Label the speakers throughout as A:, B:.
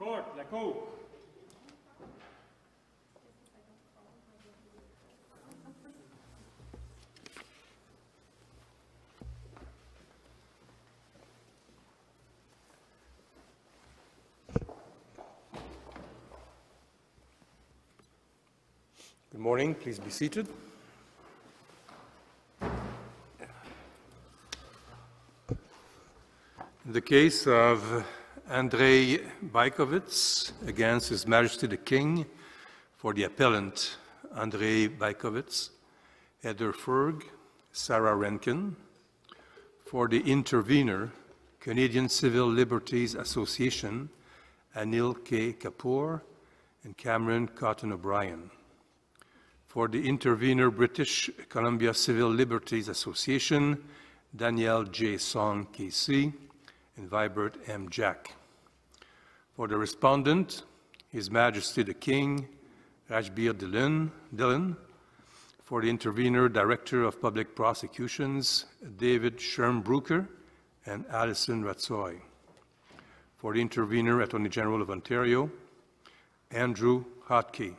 A: La.
B: Good morning. Please be seated. In the case of Andrei Bykovets against His Majesty the King for the appellant Andrei Bykovets, Heather Ferg, Sarah Rankin, for the intervener Canadian Civil Liberties Association, Anil K. Kapoor and Cameron Cotton O'Brien for the intervener British Columbia Civil Liberties Association, Danielle J. Song KC, and Vibert M. Jack. For the respondent, His Majesty the King, Rajbir Dhillon, Dhillon. For the intervener, Director of Public Prosecutions, David Schermbrucker and Alison Ratsoy. For the intervener, Attorney General of Ontario, Andrew Hotke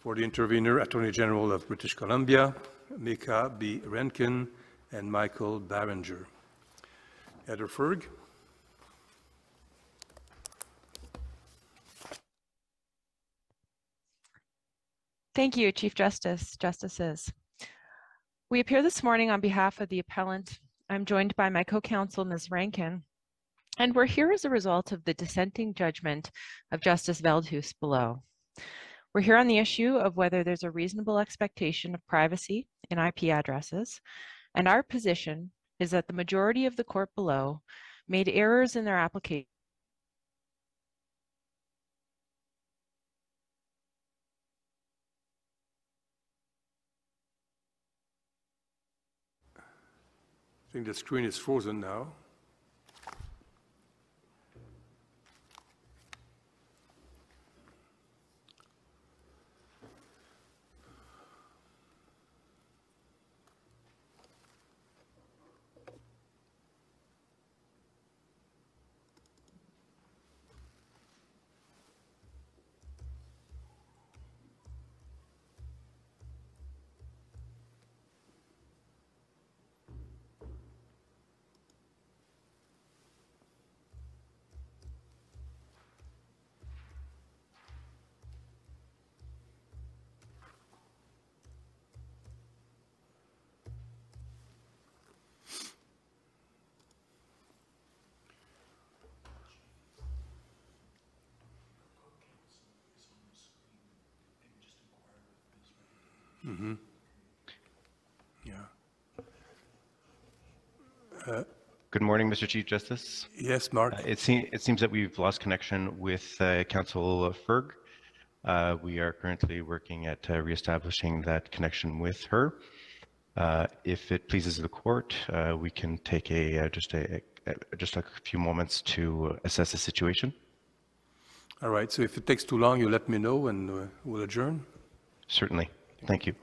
B: for the intervener, Attorney General of British Columbia, Micah B. Rankin, and Michael Barringer. Heather
C: Thank you, Chief Justice, Justices. We appear this morning on behalf of the appellant. I'm joined by my co-counsel, Ms. Rankin, and we're here as a result of the dissenting judgment of Justice Veldhuis below. We're here on the issue of whether there's a reasonable expectation of privacy in IP addresses, and our position is that the majority of the court below made errors in their application
B: I think the screen is frozen now.
D: Good morning, Mr. Chief Justice.
B: Yes, Mark.
D: Uh, It seems, it seems that we've lost connection with uh, Counsel Ferg. Uh, We are currently working at uh, reestablishing that connection with her. Uh, If it pleases the court, uh, we can take a, uh, just a, a- just a few moments to assess the situation.
B: All right, so if it takes too long, you let me know and uh, we'll adjourn.
D: Certainly. Thank you.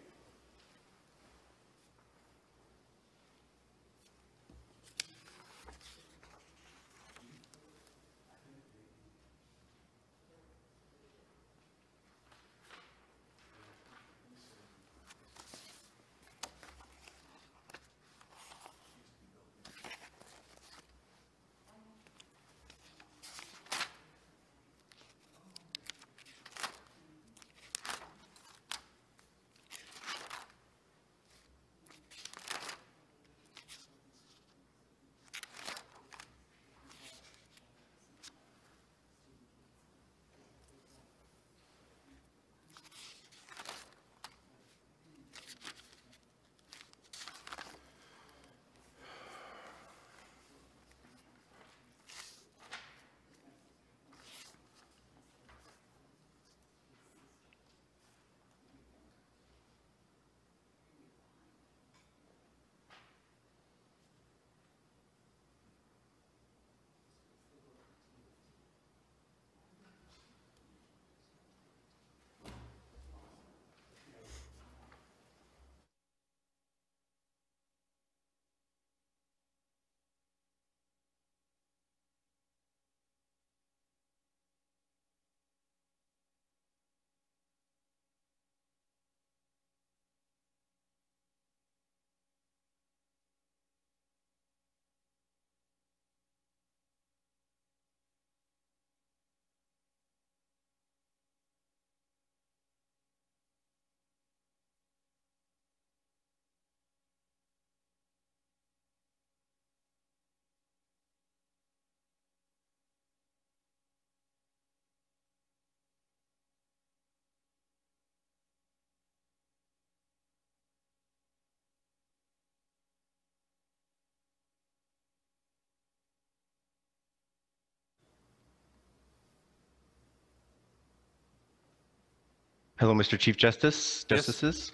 D: Hello, Mr. Chief Justice,
B: Yes.
D: Justices.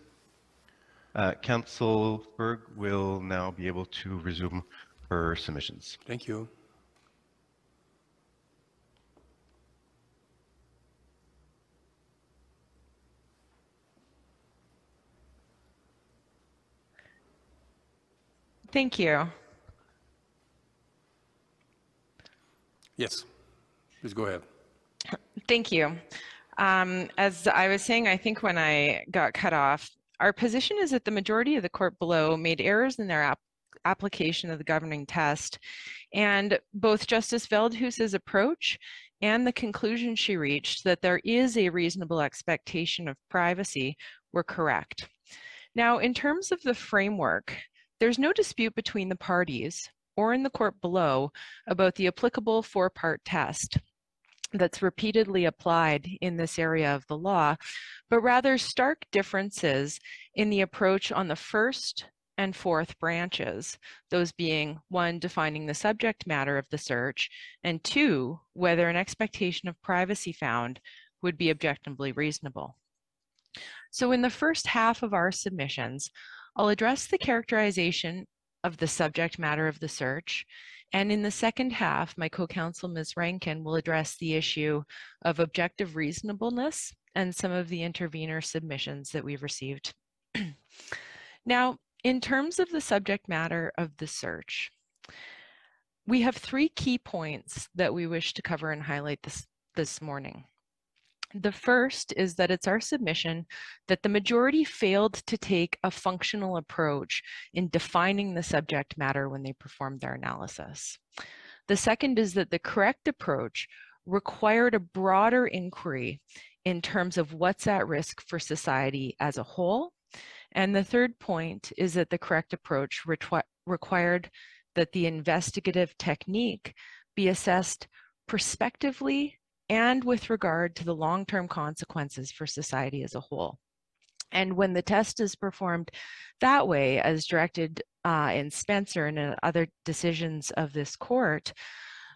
D: Uh, Counsel Berg will now be able to resume her submissions.
B: Thank you.
C: Thank you.
B: Yes, please go ahead.
C: Thank you. Um, as I was saying, I think when I got cut off, our position is that the majority of the court below made errors in their app application of the governing test. And both Justice Veldhuis's approach and the conclusion she reached that there is a reasonable expectation of privacy were correct. Now, in terms of the framework, there's no dispute between the parties or in the court below about the applicable four-part test that's repeatedly applied in this area of the law, but rather stark differences in the approach on the first and fourth branches, those being one, defining the subject matter of the search, and two, whether an expectation of privacy found would be objectively reasonable. So in the first half of our submissions, I'll address the characterization of the subject matter of the search, and in the second half, my co-counsel, Ms. Rankin, will address the issue of objective reasonableness and some of the intervener submissions that we've received. now, in terms of the subject matter of the search, we have three key points that we wish to cover and highlight this, this morning. The first is that it's our submission that the majority failed to take a functional approach in defining the subject matter when they performed their analysis. The second is that the correct approach required a broader inquiry in terms of what's at risk for society as a whole. And the third point is that the correct approach required that the investigative technique be assessed prospectively and with regard to the long-term consequences for society as a whole. And when the test is performed that way, as directed uh, in Spencer and in other decisions of this court,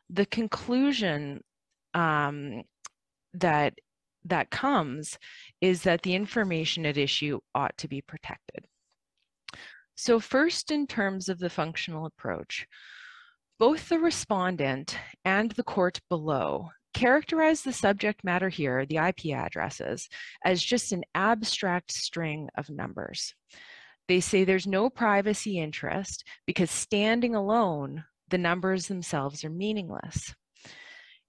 C: the conclusion um, that that comes is that the information at issue ought to be protected. So first, in terms of the functional approach, both the respondent and the court below characterize the subject matter here, the IP addresses, as just an abstract string of numbers. They say there's no privacy interest because standing alone, the numbers themselves are meaningless.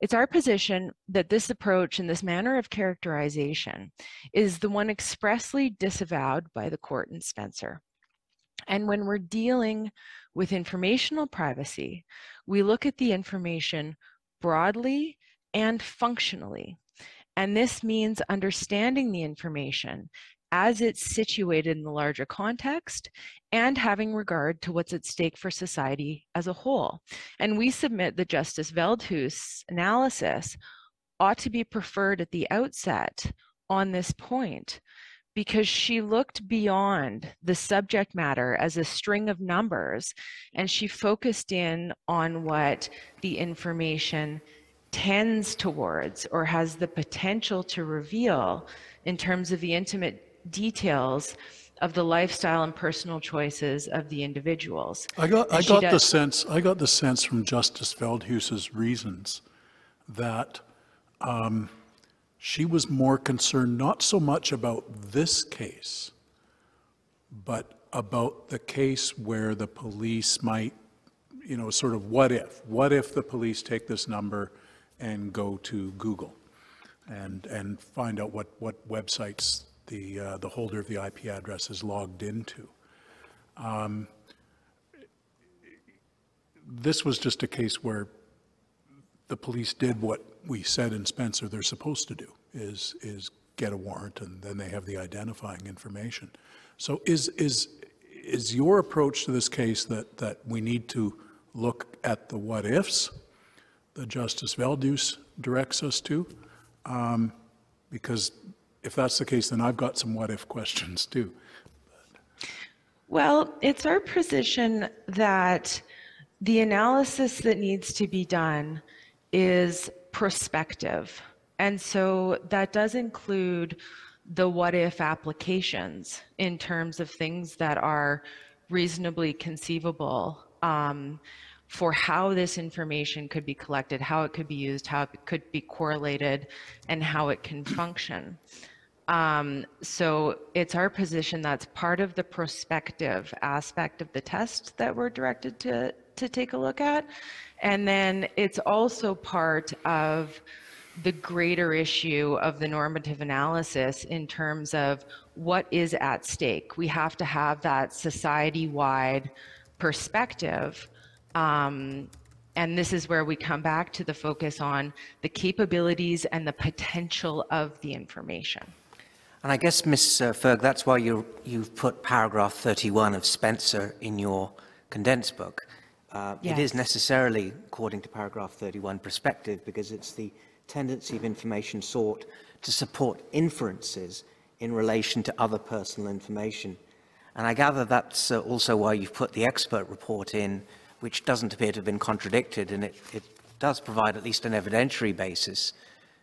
C: It's our position that this approach and this manner of characterization is the one expressly disavowed by the court in Spencer. And when we're dealing with informational privacy, we look at the information broadly and functionally. And this means understanding the information as it's situated in the larger context and having regard to what's at stake for society as a whole. And we submit that Justice Veldhuis analysis ought to be preferred at the outset on this point because she looked beyond the subject matter as a string of numbers and she focused in on what the information tends towards or has the potential to reveal in terms of the intimate details of the lifestyle and personal choices of the individuals.
A: I got, I got the sense, I got the sense from Justice Veldhuis's reasons that um, she was more concerned not so much about this case, but about the case where the police might, you know, sort of what if? What if the police take this number and go to Google and, and find out what, what websites the, uh, the holder of the IP address is logged into? Um, This was just a case where the police did what we said in Spencer they're supposed to do, is, is get a warrant and then they have the identifying information. So is, is, is your approach to this case that, that we need to look at the what-ifs that Justice Veldhuis directs us to? Um, Because if that's the case, then I've got some what-if questions too.
C: Well, it's our position that the analysis that needs to be done is prospective. And so that does include the what if applications in terms of things that are reasonably conceivable um, for how this information could be collected, how it could be used, how it could be correlated, and how it can function. Um, so it's our position that's part of the prospective aspect of the test that we're directed to, to take a look at. And then it's also part of the greater issue of the normative analysis in terms of what is at stake. We have to have that society-wide perspective. Um, and this is where we come back to the focus on the capabilities and the potential of the information.
E: And I guess, Ms. uh, Ferg, that's why you, you've put paragraph 31 of Spencer in your condensed book. Uh, It is necessarily, according to paragraph 31, prospective because it's the tendency of information sought to support inferences in relation to other personal information. And I gather that's uh, also why you've put the expert report in, which doesn't appear to have been contradicted, and it, it does provide at least an evidentiary basis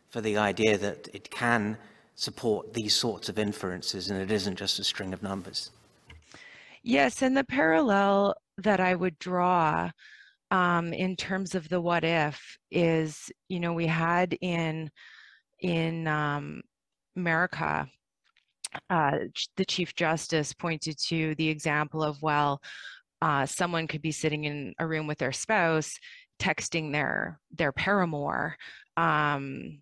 E: for the idea that it can support these sorts of inferences and it isn't just a string of numbers.
C: Yes, and the parallel that I would draw um, in terms of the what if is, you know, we had in in um, Marakah, uh, the Chief Justice pointed to the example of well, uh, someone could be sitting in a room with their spouse, texting their their paramour. Um,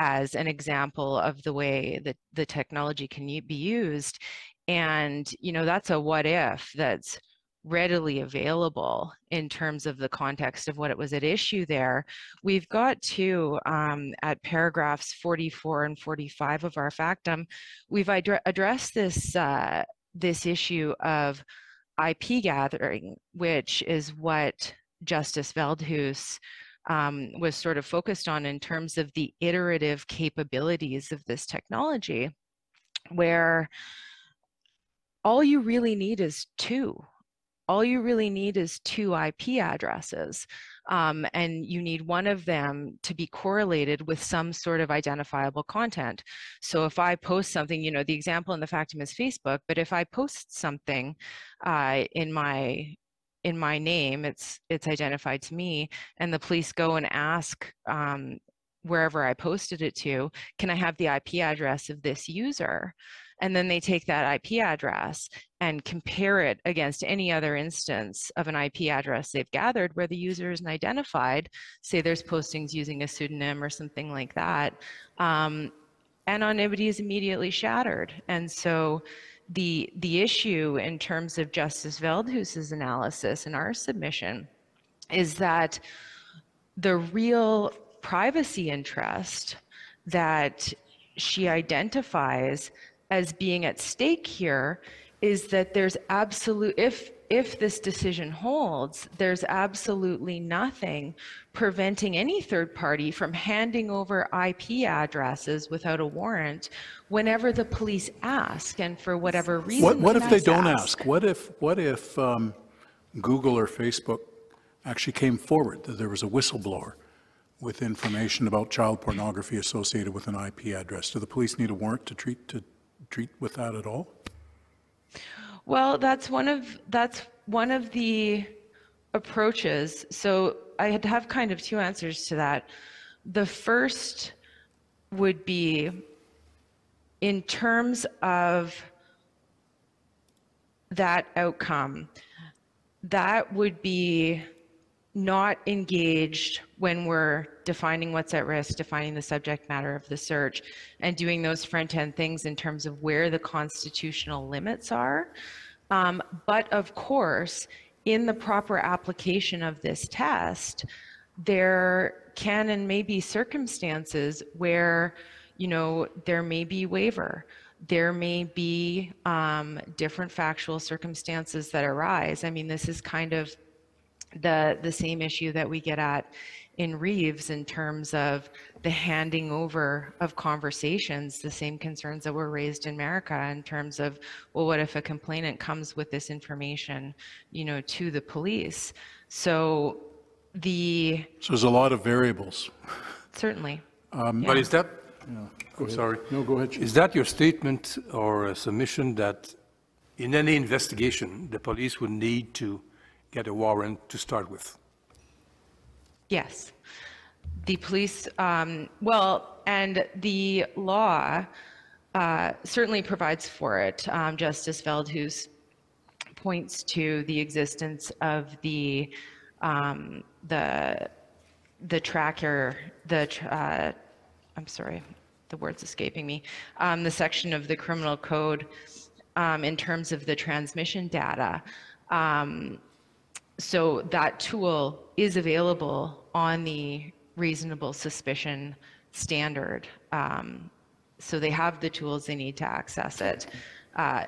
C: as an example of the way that the technology can be used and you know that's a what if that's readily available in terms of the context of what it was at issue there we've got to um, at paragraphs 44 and 45 of our factum we've addre- addressed this uh, this issue of ip gathering which is what justice veldhuis um, was sort of focused on in terms of the iterative capabilities of this technology where all you really need is two. All you really need is two IP addresses. Um, and you need one of them to be correlated with some sort of identifiable content. So if I post something, you know, the example in the Factum is Facebook, but if I post something uh, in my in my name, it's it's identified to me, and the police go and ask um, wherever I posted it to, can I have the IP address of this user? And then they take that IP address and compare it against any other instance of an IP address they've gathered where the user isn't identified. Say there's postings using a pseudonym or something like that. Um, anonymity is immediately shattered. And so the, the issue in terms of Justice Veldhuis's analysis in our submission is that the real privacy interest that she identifies as being at stake here is that there's absolute if if this decision holds there's absolutely nothing preventing any third party from handing over IP addresses without a warrant whenever the police ask and for whatever reason
A: What, what if they don't ask? What if, what if um, Google or Facebook actually came forward, that there was a whistleblower with information about child pornography associated with an IP address? Do the police need a warrant to treat, to treat with that at all?
C: Well, that's one of that's one of the approaches. So I had to have kind of two answers to that. The first would be in terms of that outcome, that would be not engaged when we're defining what's at risk, defining the subject matter of the search, and doing those front end things in terms of where the constitutional limits are. Um, but of course, in the proper application of this test, there can and may be circumstances where, you know, there may be waiver. There may be um, different factual circumstances that arise. I mean, this is kind of the the same issue that we get at in Reeves in terms of the handing over of conversations, the same concerns that were raised in Marakah in terms of, well, what if a complainant comes with this information, you know, to the police? So the
A: So there's a lot of variables.
C: certainly.
B: Um, but is that, I'm oh, sorry.
A: No, go ahead, Chief.
B: Is that your statement or a submission that in any investigation, the police would need to get a warrant to start with?
C: Yes. The police, um, well, and the law uh, certainly provides for it. Um, Justice Veldhuis points to the existence of the um, the the tracker, the uh, I'm sorry, the word's escaping me. Um, the section of the criminal code um, in terms of the transmission data. So that tool is available on the reasonable suspicion standard. Um, so they have the tools they need to access it. Uh,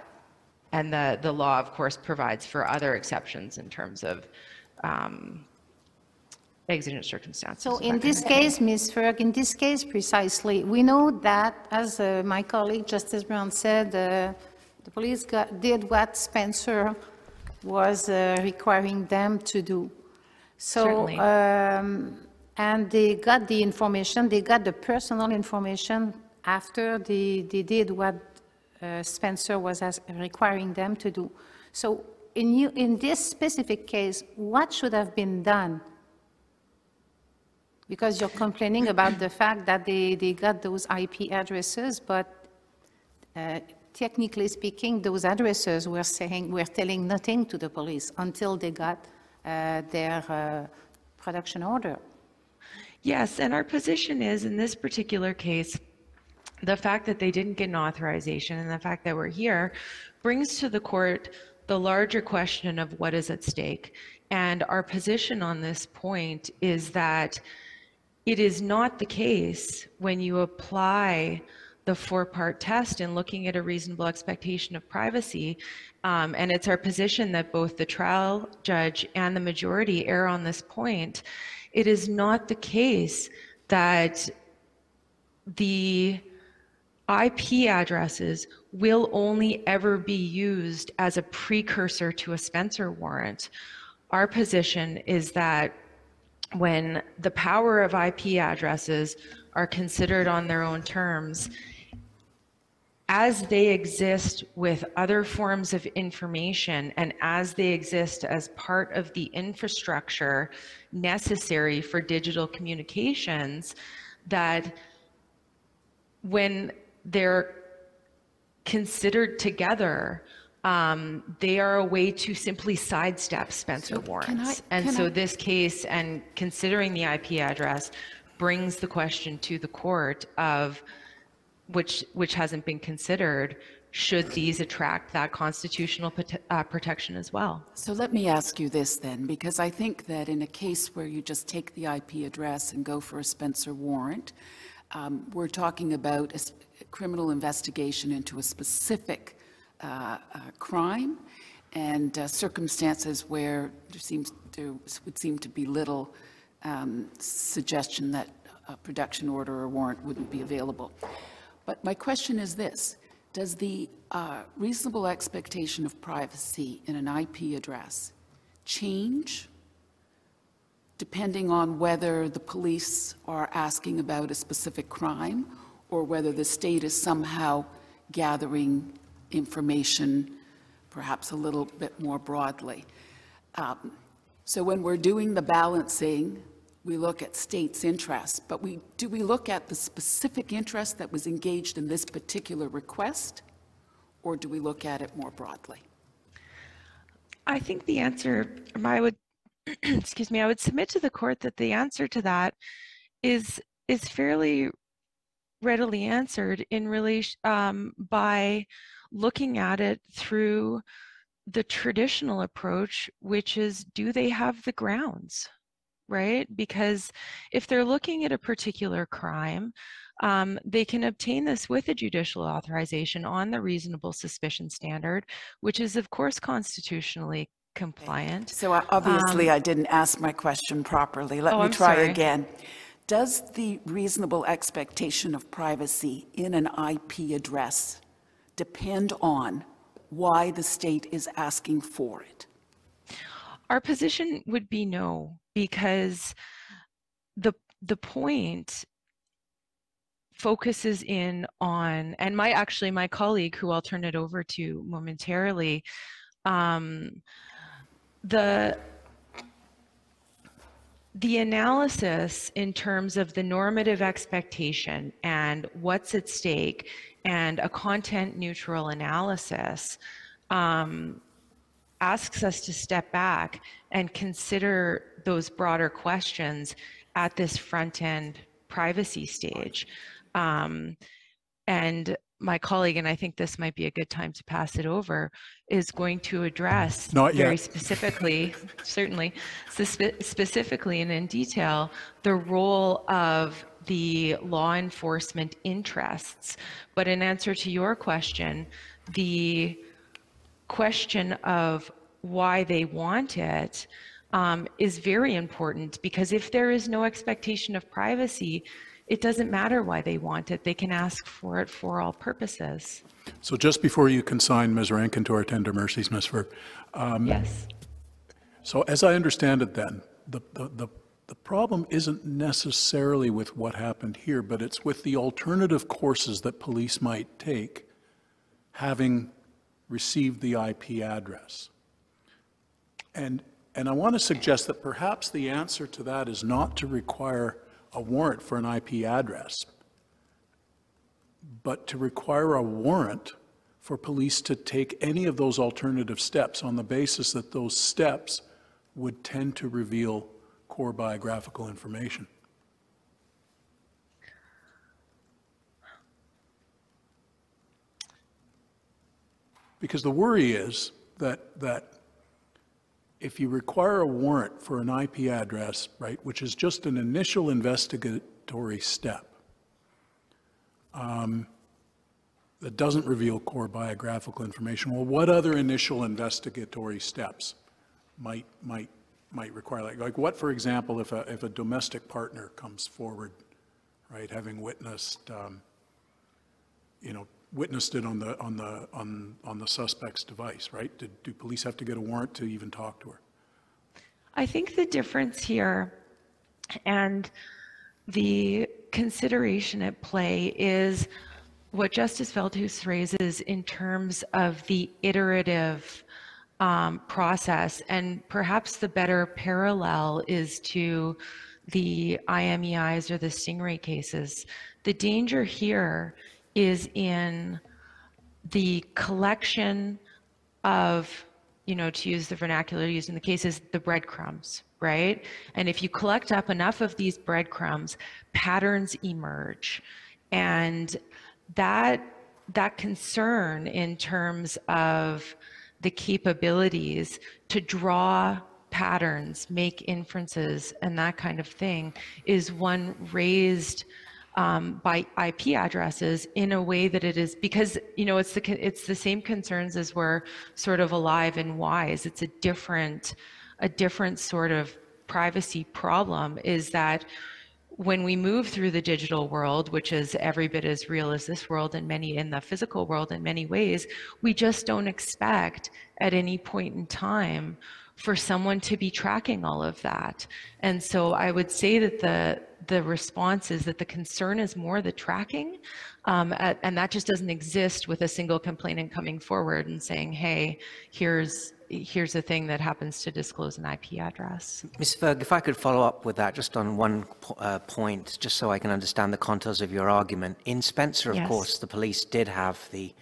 C: and the, the law, of course, provides for other exceptions in terms of um, exigent circumstances.
F: So in this case, Ms. Ferg, in this case precisely, we know that, as uh, my colleague Justice Brown said, uh, the police got, did what Spencer was uh, requiring them to do. So, um, and they got the information, they got the personal information after they, they did what uh, Spencer was as- requiring them to do. So in you, in this specific case, what should have been done? Because you're complaining about the fact that they, they got those IP addresses, but uh, technically speaking, those addresses were saying, were telling nothing to the police until they got uh, their uh, production order.
C: Yes, and our position is, in this particular case, the fact that they didn't get an authorization and the fact that we're here brings to the court the larger question of what is at stake. And our position on this point is that it is not the case when you apply the four-part test in looking at a reasonable expectation of privacy. Um, and it's our position that both the trial judge and the majority err on this point. It is not the case that the IP addresses will only ever be used as a precursor to a Spencer warrant. Our position is that when the power of IP addresses are considered on their own terms, as they exist with other forms of information and as they exist as part of the infrastructure necessary for digital communications, that when they're considered together, um, they are a way to simply sidestep Spencer warrants. And so
G: I-
C: this case and considering the IP address brings the question to the court of which which hasn't been considered should these attract that constitutional prote- uh, protection as well
G: So let me ask you this then, because I think that in a case where you just take the IP address and go for a Spencer warrant, um, we're talking about a criminal investigation into a specific uh, uh, crime and uh, circumstances where there seems, would seem to be little um, suggestion that a production order or warrant wouldn't be available. But my question is this, does the uh, reasonable expectation of privacy in an IP address change depending on whether the police are asking about a specific crime or whether the state is somehow gathering information, perhaps a little bit more broadly? Um, So when we're doing the balancing, we look at state's interests, but we, do we look at the specific interest that was engaged in this particular request? Or do we look at it more broadly?
C: i think the answer um, i would excuse me i would submit to the court that the answer to that is is fairly readily answered in relation um, by looking at it through the traditional approach which is do they have the grounds right because if they're looking at a particular crime um, they can obtain this with a judicial authorization on the reasonable suspicion standard which is of course constitutionally compliant
G: So I- obviously, I didn't ask my question properly. Let
C: Um, Oh,
G: me
C: I'm
G: try
C: sorry.
G: again. Does the reasonable expectation of privacy in an IP address depend on why the state is asking for it?
C: Our position would be no, because the, the point focuses in on, and my actually my colleague, who I'll turn it over to momentarily, um, the the analysis in terms of the normative expectation and what's at stake and a content neutral analysis um, asks us to step back and consider those broader questions at this front end privacy stage. Um, and my colleague, and I think this might be a good time to pass it over, is going to address
A: Not
C: very specifically, certainly, spe- specifically and in detail, the role of the law enforcement interests. But in answer to your question, the question of why they want it um, is very important because if there is no expectation of privacy, it doesn't matter why they want it. They can ask for it for all purposes.
A: So just before you consign Ms. Rankin to our tender mercies, Ms. Ferg,
C: yes.
A: So as I understand it then, the, the, the, the problem isn't necessarily with what happened here, but it's with the alternative courses that police might take, having received the IP address. And, and I want to suggest that perhaps the answer to that is not to require a warrant for an IP address, but to require a warrant for police to take any of those alternative steps on the basis that those steps would tend to reveal core biographical information. Because the worry is that, that if you require a warrant for an IP address, right, which is just an initial investigatory step, um, that doesn't reveal core biographical information, well, what other initial investigatory steps might, might, might require, like, like what, for example, if a, if a domestic partner comes forward, right, having witnessed, um, you know, witnessed it on the, on the, on, on the suspect's device, right? Do, do police have to get a warrant to even talk to her?
C: I think the difference here and the consideration at play is what Justice Veldhuis raises in terms of the iterative um, process. And perhaps the better parallel is to the IMEIs or the Stingray cases. The danger here is in the collection of, you know, to use the vernacular used in the cases, the breadcrumbs, right? And if you collect up enough of these breadcrumbs, patterns emerge. And that that concern in terms of the capabilities to draw patterns, make inferences, and that kind of thing is one raised um, by IP addresses in a way that it is because you know it's the it's the same concerns as we're sort of alive and wise. It's a different a different sort of privacy problem. Is that when we move through the digital world, which is every bit as real as this world and many in the physical world in many ways, we just don't expect at any point in time for someone to be tracking all of that. And so I would say that the the response is that the concern is more the tracking, um, at, and that just doesn't exist with a single complainant coming forward and saying, "Hey, here's here's a thing that happens to disclose an IP address."
E: Ms. Ferg, if I could follow up with that just on one uh, point, just so I can understand the contours of your argument. In Spencer, of
C: Yes.
E: course, the police did have the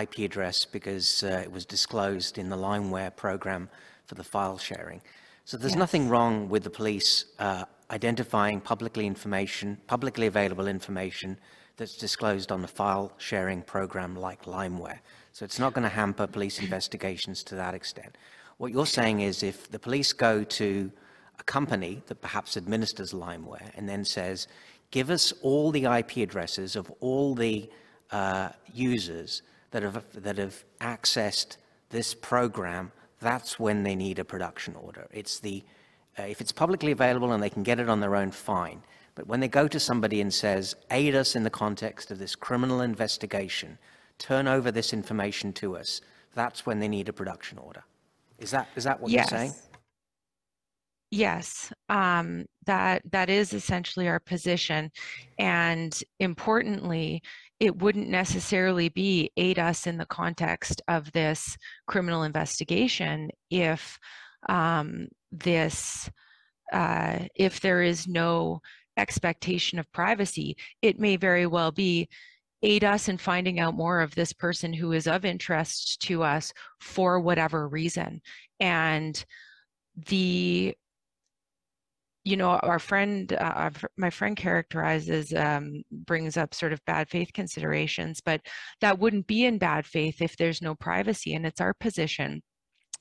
E: IP address because uh, it was disclosed in the LimeWire program for the file sharing. So there's nothing wrong with the police uh, identifying publicly information, publicly available information that's disclosed on the file sharing program like LimeWire. So it's not going to hamper police investigations to that extent. What you're saying is if the police go to a company that perhaps administers LimeWire and then says, give us all the IP addresses of all the uh, users that have, that have accessed this program, that's when they need a production order. It's the, uh, if it's publicly available and they can get it on their own, fine. But when they go to somebody and says, aid us in the context of this criminal investigation, turn over this information to us, that's when they need a production order. Is that, is that what
C: yes.
E: you're saying?
C: Yes, um, that that is essentially our position, and importantly, it wouldn't necessarily be aid us in the context of this criminal investigation if um, this uh, if there is no expectation of privacy. It may very well be aid us in finding out more of this person who is of interest to us for whatever reason, and the you know, our friend, uh, my friend characterizes, um, brings up sort of bad faith considerations, but that wouldn't be in bad faith if there's no privacy. And it's our position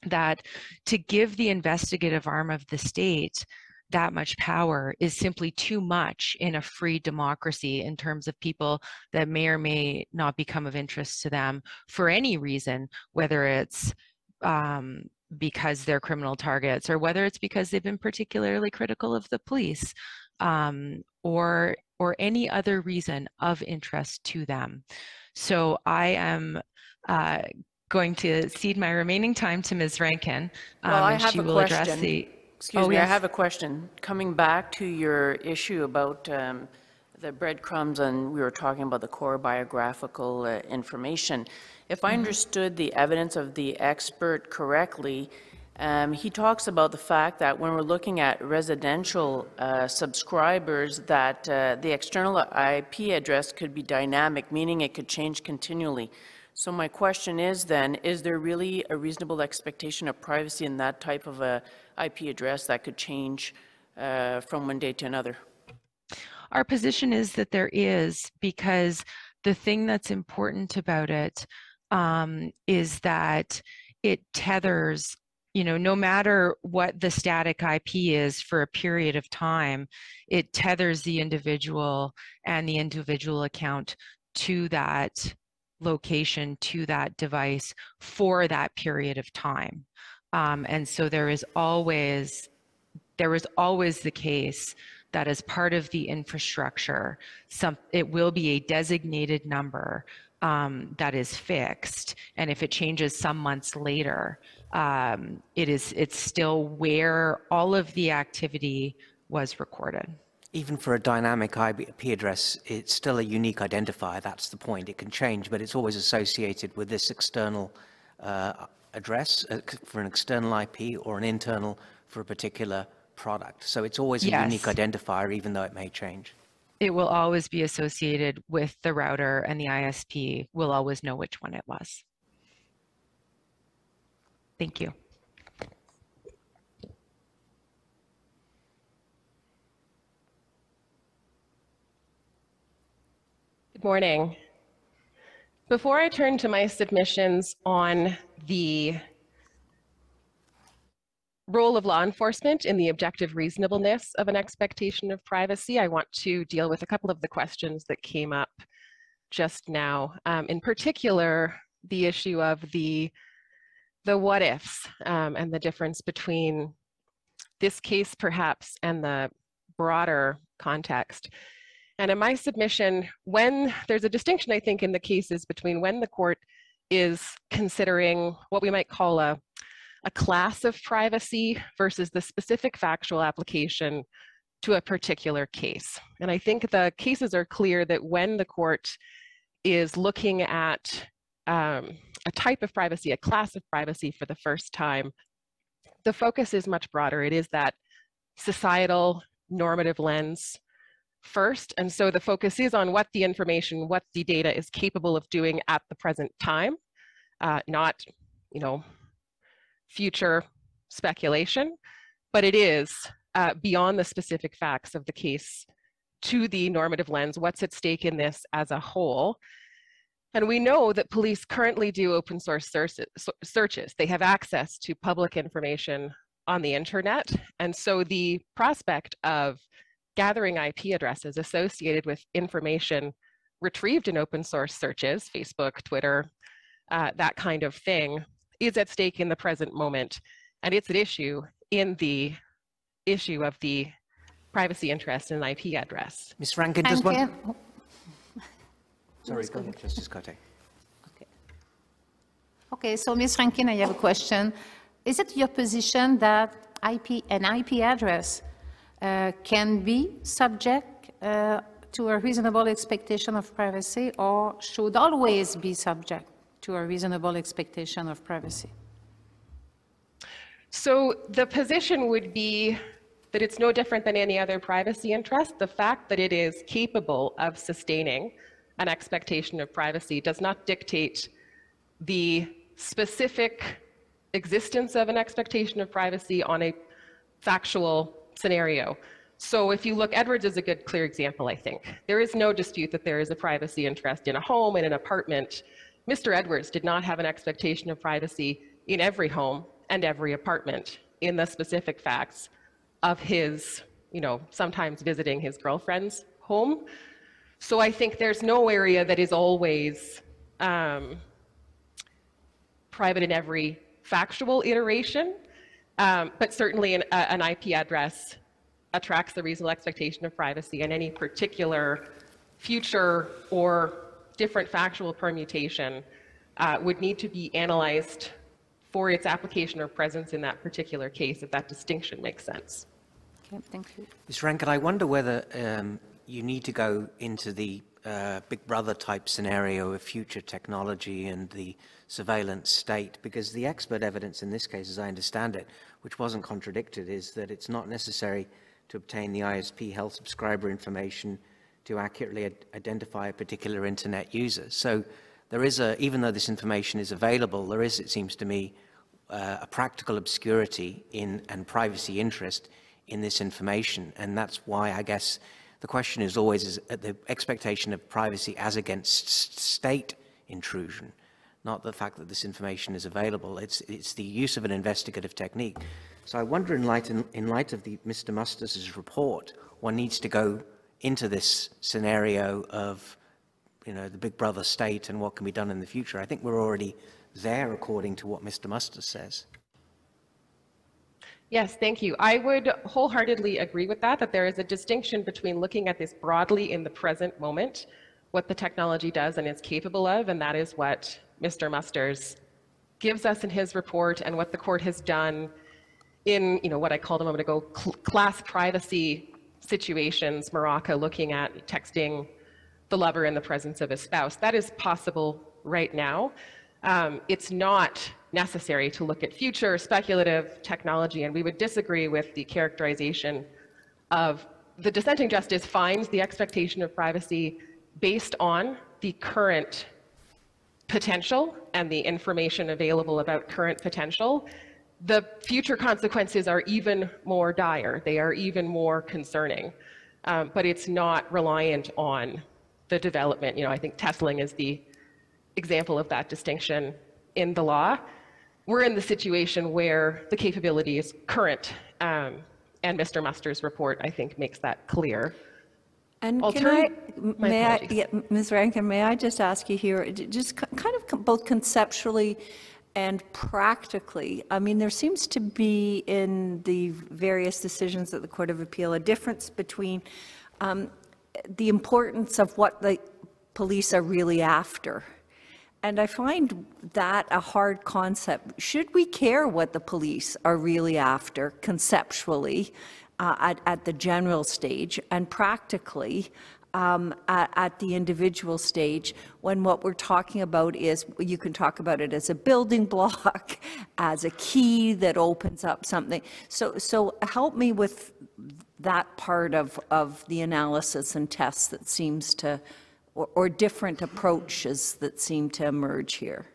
C: that to give the investigative arm of the state that much power is simply too much in a free democracy in terms of people that may or may not become of interest to them for any reason, whether it's um, because they're criminal targets or whether it's because they've been particularly critical of the police um, or or any other reason of interest to them. So I am uh, going to cede my remaining time to Ms. Rankin.
H: Well,
C: um,
H: I
C: and
H: have
C: she
H: a
C: will address
H: question.
C: the.
H: Excuse
C: Oh,
H: me, I
C: yes.
H: have a question. Coming back to your issue about um, the breadcrumbs, and we were talking about the core biographical uh, information. If I understood the evidence of the expert correctly, um, he talks about the fact that when we're looking at residential uh, subscribers, that uh, the external IP address could be dynamic, meaning it could change continually. So my question is then, is there really a reasonable expectation of privacy in that type of a IP address that could change uh, from one day to another?
C: Our position is that there is because the thing that's important about it um, is that it tethers, you know, no matter what the static IP is for a period of time, it tethers the individual and the individual account to that location, to that device for that period of time. Um, and so there is always there is always the case that as part of the infrastructure, some, it will be a designated number um, that is fixed. And if it changes some months later, um, it is, it's still where all of the activity was recorded.
E: Even for a dynamic IP address, it's still a unique identifier. That's the point. It can change, but it's always associated with this external uh, address uh, for an external IP or an internal for a particular product. So it's always a unique identifier, even though it may change.
C: It will always be associated with the router and the ISP will always know which one it was. Thank you.
I: Good morning. Before I turn to my submissions on the role of law enforcement in the objective reasonableness of an expectation of privacy, I want to deal with a couple of the questions that came up just now. Um, in particular, the issue of the the what ifs um, and the difference between this case perhaps and the broader context. And in my submission, when there's a distinction, I think, in the cases between when the court is considering what we might call a, a class of privacy versus the specific factual application to a particular case. And I think the cases are clear that when the court is looking at um, a type of privacy, a class of privacy for the first time, the focus is much broader. It is that societal normative lens first. And so the focus is on what the information, what the data is capable of doing at the present time, uh, not, you know, future speculation, but it is uh, beyond the specific facts of the case to the normative lens, what's at stake in this as a whole. And we know that police currently do open source searches. searches. They have access to public information on the internet. And so the prospect of gathering IP addresses associated with information retrieved in open source searches, Facebook, Twitter, uh, that kind of thing, is at stake in the present moment. And it's an issue in the issue of the privacy interest in an IP address.
E: Ms. Rankin, does one...
F: Rankin,
E: Sorry, go ahead, Justice Cote.
F: Okay, okay, so Ms. Rankin, I have a question. Is it your position that IP, an IP address can be subject uh, to a reasonable expectation of privacy or should always be subject to a reasonable expectation of privacy?
I: So the position would be that it's no different than any other privacy interest. The fact that it is capable of sustaining an expectation of privacy does not dictate the specific existence of an expectation of privacy on a factual scenario. So if you look, Edwards is a good, clear example, I think. There is no dispute that there is a privacy interest in a home, in an apartment. Mr. Edwards did not have an expectation of privacy in every home and every apartment in the specific facts of his, you know, sometimes visiting his girlfriend's home. So I think there's no area that is always um, private in every factual iteration, um, but certainly an, an IP address attracts the reasonable expectation of privacy and any particular future or different factual permutation uh, would need to be analyzed for its application or presence in that particular case, if that distinction makes sense.
F: Okay, thank you.
E: Ms. Rankin, I wonder whether um, you need to go into the uh, Big Brother type scenario of future technology and the surveillance state, because the expert evidence in this case, as I understand it, which wasn't contradicted, is that it's not necessary to obtain the ISP health subscriber information to accurately identify a particular internet user. So there is a, even though this information is available, there is, it seems to me, uh, a practical obscurity in and privacy interest in this information. And that's why I guess the question is always is the expectation of privacy as against state intrusion, not the fact that this information is available. It's, it's the use of an investigative technique. So I wonder in light, in, in light of the, Mr. Musters' report, one needs to go into this scenario of you know, the big brother state and what can be done in the future. I think we're already there according to what Mr. Musters says.
I: Yes, thank you. I would wholeheartedly agree with that, that there is a distinction between looking at this broadly in the present moment, what the technology does and is capable of, and that is what Mr. Musters gives us in his report and what the court has done in, you know, what I called a moment ago, cl class privacy situations, Marakah looking at texting the lover in the presence of his spouse. That is possible right now. Um, it's not necessary to look at future speculative technology, and we would disagree with the characterization of the dissenting justice finds the expectation of privacy based on the current potential and the information available about current potential. The future consequences are even more dire. They are even more concerning. Um, but it's not reliant on the development. You know, I think Tessling is the example of that distinction in the law we're in the situation where the capability is current, um, and Mr. Musters' report, I think, makes that clear.
J: And can I,
I: my
J: may I,
I: apologies.
J: yeah, Ms. Rankin, may I just ask you here, j- just kind of both conceptually and practically, I mean, there seems to be in the various decisions at the Court of Appeal a difference between um, the importance of what the police are really after. And I find that a hard concept. Should we care what the police are really after conceptually uh, at, at the general stage and practically um, at, at the individual stage when what we're talking about is you can talk about it as a building block, as a key that opens up something. So, so help me with that part of, of the analysis and tests that seems to or, or different approaches that seem to emerge here?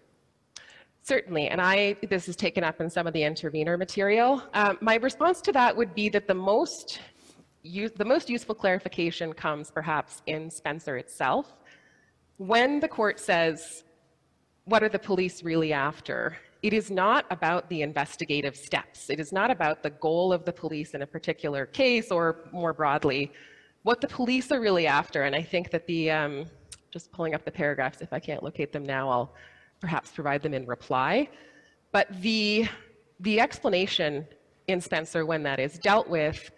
I: Certainly, and I, this is taken up in some of the intervener material. Um, my response to that would be that the most, use, the most useful clarification comes perhaps in Spencer itself. When the court says, what are the police really after? It is not about the investigative steps. It is not about the goal of the police in a particular case or more broadly, what the police are really after. And I think that the, um, just pulling up the paragraphs, if I can't locate them now, I'll perhaps provide them in reply. But the, the explanation in Spencer when that is dealt with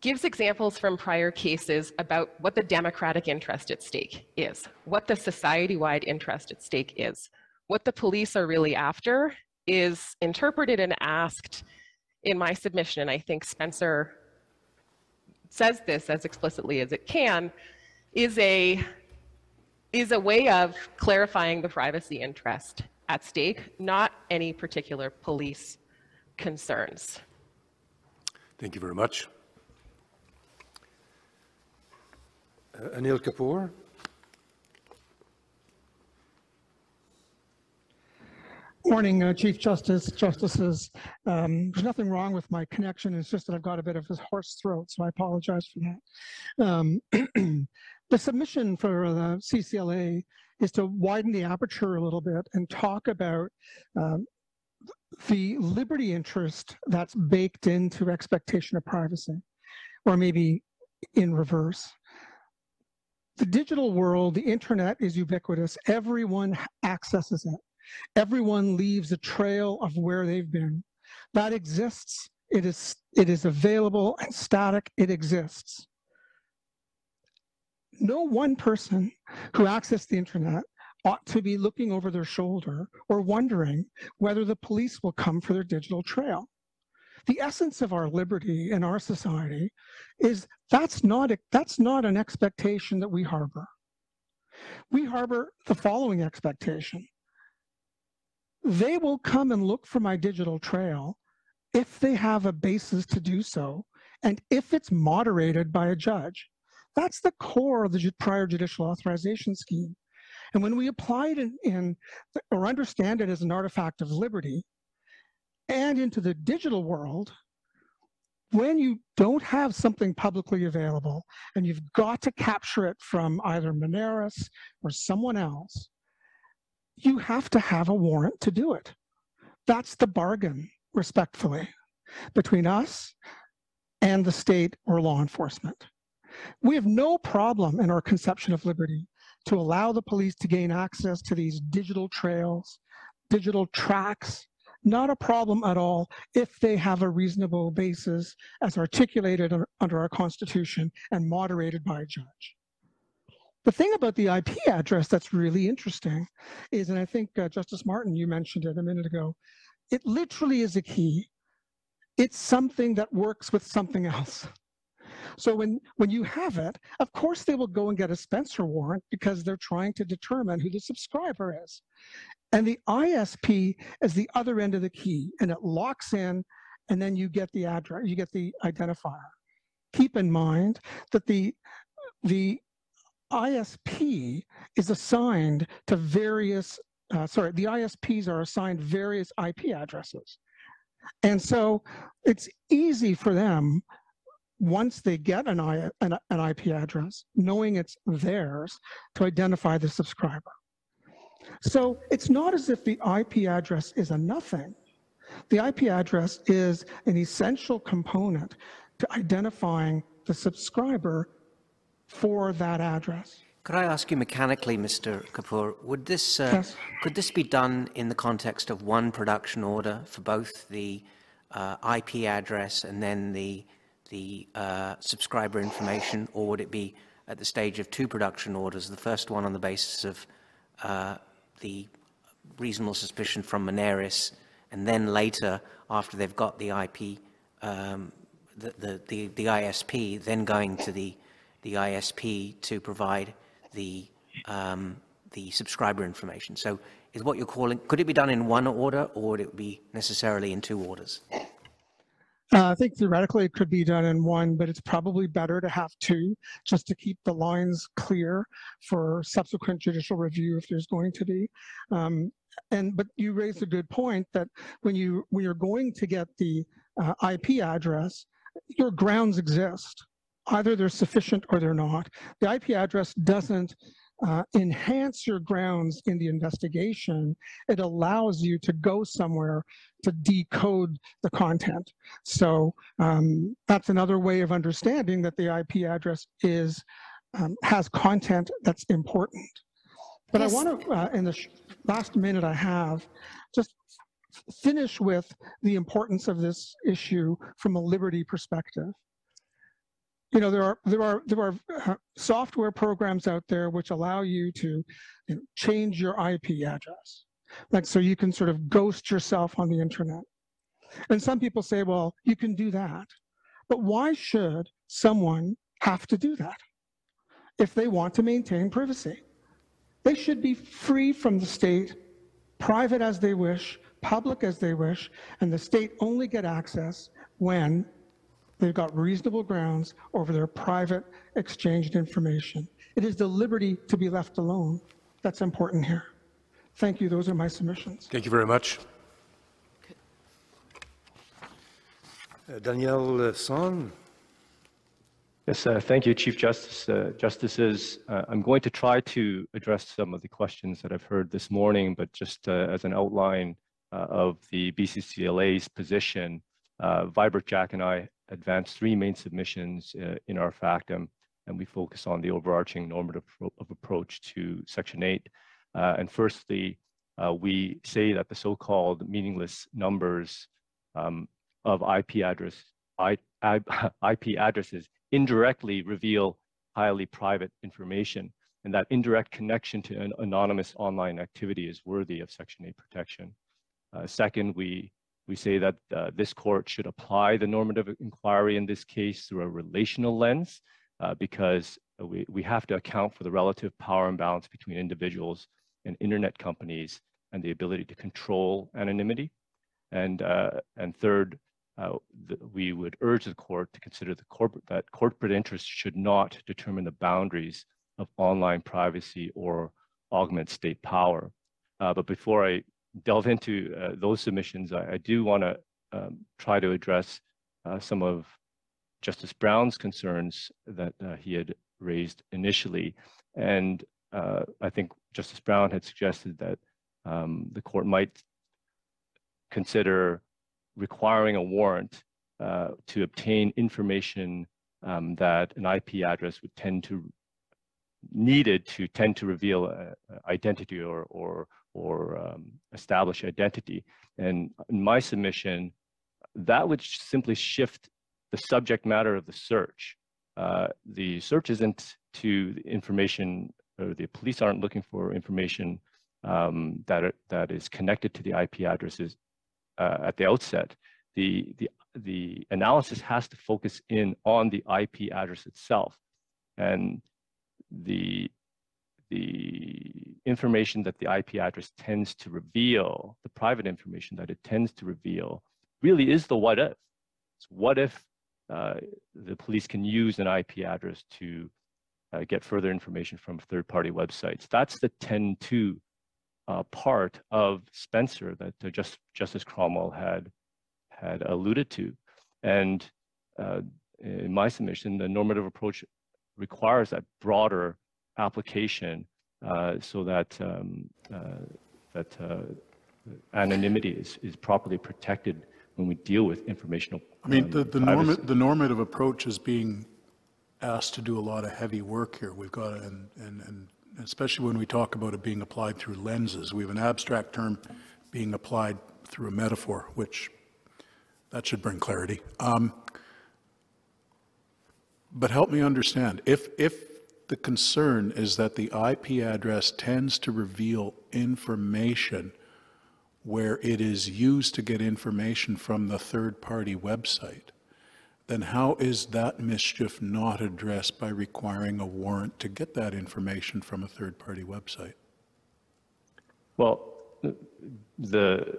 I: gives examples from prior cases about what the democratic interest at stake is, what the society-wide interest at stake is. What the police are really after is interpreted and asked in my submission, and I think Spencer says this as explicitly as it can, is a is a way of clarifying the privacy interest at stake, not any particular police concerns.
B: Thank you very much. Uh, Anil Kapoor?
K: Morning, uh, Chief Justice, Justices. Um, there's nothing wrong with my connection. It's just that I've got a bit of a hoarse throat, so I apologize for that. Um, the submission for the CCLA is to widen the aperture a little bit and talk about um, the liberty interest that's baked into expectation of privacy, or maybe in reverse. The digital world, the internet is ubiquitous. Everyone accesses it. Everyone leaves a trail of where they've been. That exists. It is, it is available and static. It exists. No one person who accessed the internet ought to be looking over their shoulder or wondering whether the police will come for their digital trail. The essence of our liberty in our society is that's not, a, that's not an expectation that we harbor. We harbor the following expectation they will come and look for my digital trail if they have a basis to do so and if it's moderated by a judge. That's the core of the prior judicial authorization scheme. And when we apply it in, in or understand it as an artifact of liberty and into the digital world, when you don't have something publicly available and you've got to capture it from either Moneris or someone else, you have to have a warrant to do it. That's the bargain, respectfully, between us and the state or law enforcement. We have no problem in our conception of liberty to allow the police to gain access to these digital trails, digital tracks, not a problem at all if they have a reasonable basis as articulated under our Constitution and moderated by a judge. The thing about the IP address that's really interesting is, and I think uh, Justice Martin, you mentioned it a minute ago, it literally is a key. It's something that works with something else. So when, when you have it, of course they will go and get a Spencer warrant because they're trying to determine who the subscriber is. And the ISP is the other end of the key and it locks in and then you get the address, you get the identifier. Keep in mind that the, the ISP is assigned to various, uh, sorry, the ISPs are assigned various IP addresses. And so it's easy for them, once they get an, I, an, an IP address, knowing it's theirs, to identify the subscriber. So it's not as if the IP address is a nothing. The IP address is an essential component to identifying the subscriber for that address.
E: Could I ask you mechanically, Mr. Kapoor, would this, uh,
K: yes.
E: could this be done in the context of one production order for both the uh, IP address and then the, the uh, subscriber information, or would it be at the stage of two production orders, the first one on the basis of uh, the reasonable suspicion from Moneris, and then later, after they've got the IP, um, the, the, the, the ISP, then going to the the ISP to provide the, um, the subscriber information. So is what you're calling, could it be done in one order or would it be necessarily in two orders?
K: Uh, I think theoretically it could be done in one, but it's probably better to have two just to keep the lines clear for subsequent judicial review if there's going to be. Um, and but you raised a good point that when you when you're going to get the uh, IP address, your grounds exist either they're sufficient or they're not. The IP address doesn't uh, enhance your grounds in the investigation. It allows you to go somewhere to decode the content. So um, that's another way of understanding that the IP address is um, has content that's important. But yes. I want to, uh, in the last minute I have, just finish with the importance of this issue from a liberty perspective you know there are there are there are uh, software programs out there which allow you to you know, change your IP address, like so you can sort of ghost yourself on the internet. And some people say, well, you can do that. But why should someone have to do that if they want to maintain privacy? They should be free from the state, private as they wish, public as they wish, and the state only get access when they've got reasonable grounds over their private exchanged information. It is the liberty to be left alone that's important here. Thank you. Those are my submissions.
B: Thank you very much. Uh, Daniel Song.
L: Yes, uh, thank you, Chief Justice. Uh, Justices, uh, I'm going to try to address some of the questions that I've heard this morning, but just uh, as an outline uh, of the BCCLA's position, uh, Vibert Jack and I advanced three main submissions in our factum, and we focus on the overarching normative of approach to Section 8. and firstly, we say that the so-called meaningless numbers um, of IP address IP addresses indirectly reveal highly private information, and that indirect connection to an anonymous online activity is worthy of Section 8 protection. Uh, second, we we say that uh, this court should apply the normative inquiry in this case through a relational lens uh, because we, we have to account for the relative power imbalance between individuals and internet companies and the ability to control anonymity. And, uh, and third, uh, the, we would urge the court to consider the corporate, that corporate interests should not determine the boundaries of online privacy or augment state power. Uh, but before I delve into uh, those submissions, I, I do want to um, try to address uh, some of Justice Brown's concerns that uh, he had raised initially. And uh, I think Justice Brown had suggested that um, the court might consider requiring a warrant uh, to obtain information um, that an IP address would tend to needed to tend to reveal uh, identity or or or um, establish identity. And in my submission, that would simply shift the subject matter of the search. Uh, the search isn't to the information, or the police aren't looking for information um, that are, that is connected to the IP addresses uh, at the outset, the, the, the analysis has to focus in on the IP address itself. And the, the information that the IP address tends to reveal, the private information that it tends to reveal, really is the what if. It's what if uh, the police can use an IP address to uh, get further information from third-party websites. That's the 10.2 uh, part of Spencer that uh, Just, Justice Cromwell had had alluded to. And uh, in my submission, the normative approach requires that broader application uh, so that um, uh, that uh, anonymity is, is properly protected when we deal with informational.
A: I mean,
L: um,
A: the, the, norma the normative approach is being asked to do a lot of heavy work here. We've got, and, and, and especially when we talk about it being applied through lenses. We have an abstract term being applied through a metaphor, which that should bring clarity. Um, but help me understand, if, if the concern is that the IP address tends to reveal information where it is used to get information from the third-party website, then how is that mischief not addressed by requiring a warrant to get that information from a third-party website?
L: Well, the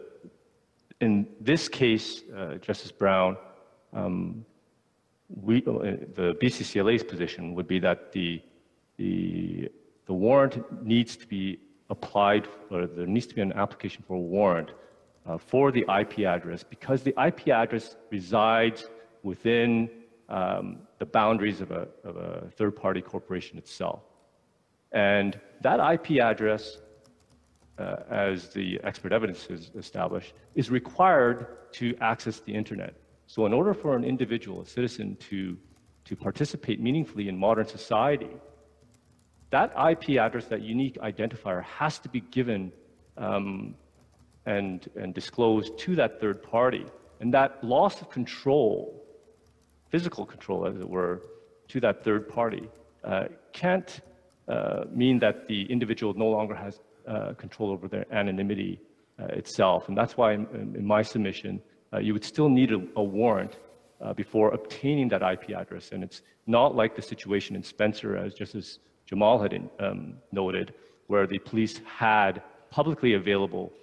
L: in this case, uh, Justice Brown, um, we uh, the BCCLA's position would be that the the the warrant needs to be applied, or there needs to be an application for a warrant uh, for the IP address because the IP address resides within um, the boundaries of a, of a third-party corporation itself. And that IP address, uh, as the expert evidence has established, is required to access the internet. So in order for an individual, a citizen, to, to participate meaningfully in modern society, that IP address, that unique identifier, has to be given um, and, and disclosed to that third party. And that loss of control physical control, as it were, to that third party uh, can't uh, mean that the individual no longer has uh, control over their anonymity uh, itself. And that's why in, in, my submission, uh, you would still need a, a warrant uh, before obtaining that IP address. And it's not like the situation in Spencer, as Justice Jamal had um, noted, where the police had publicly available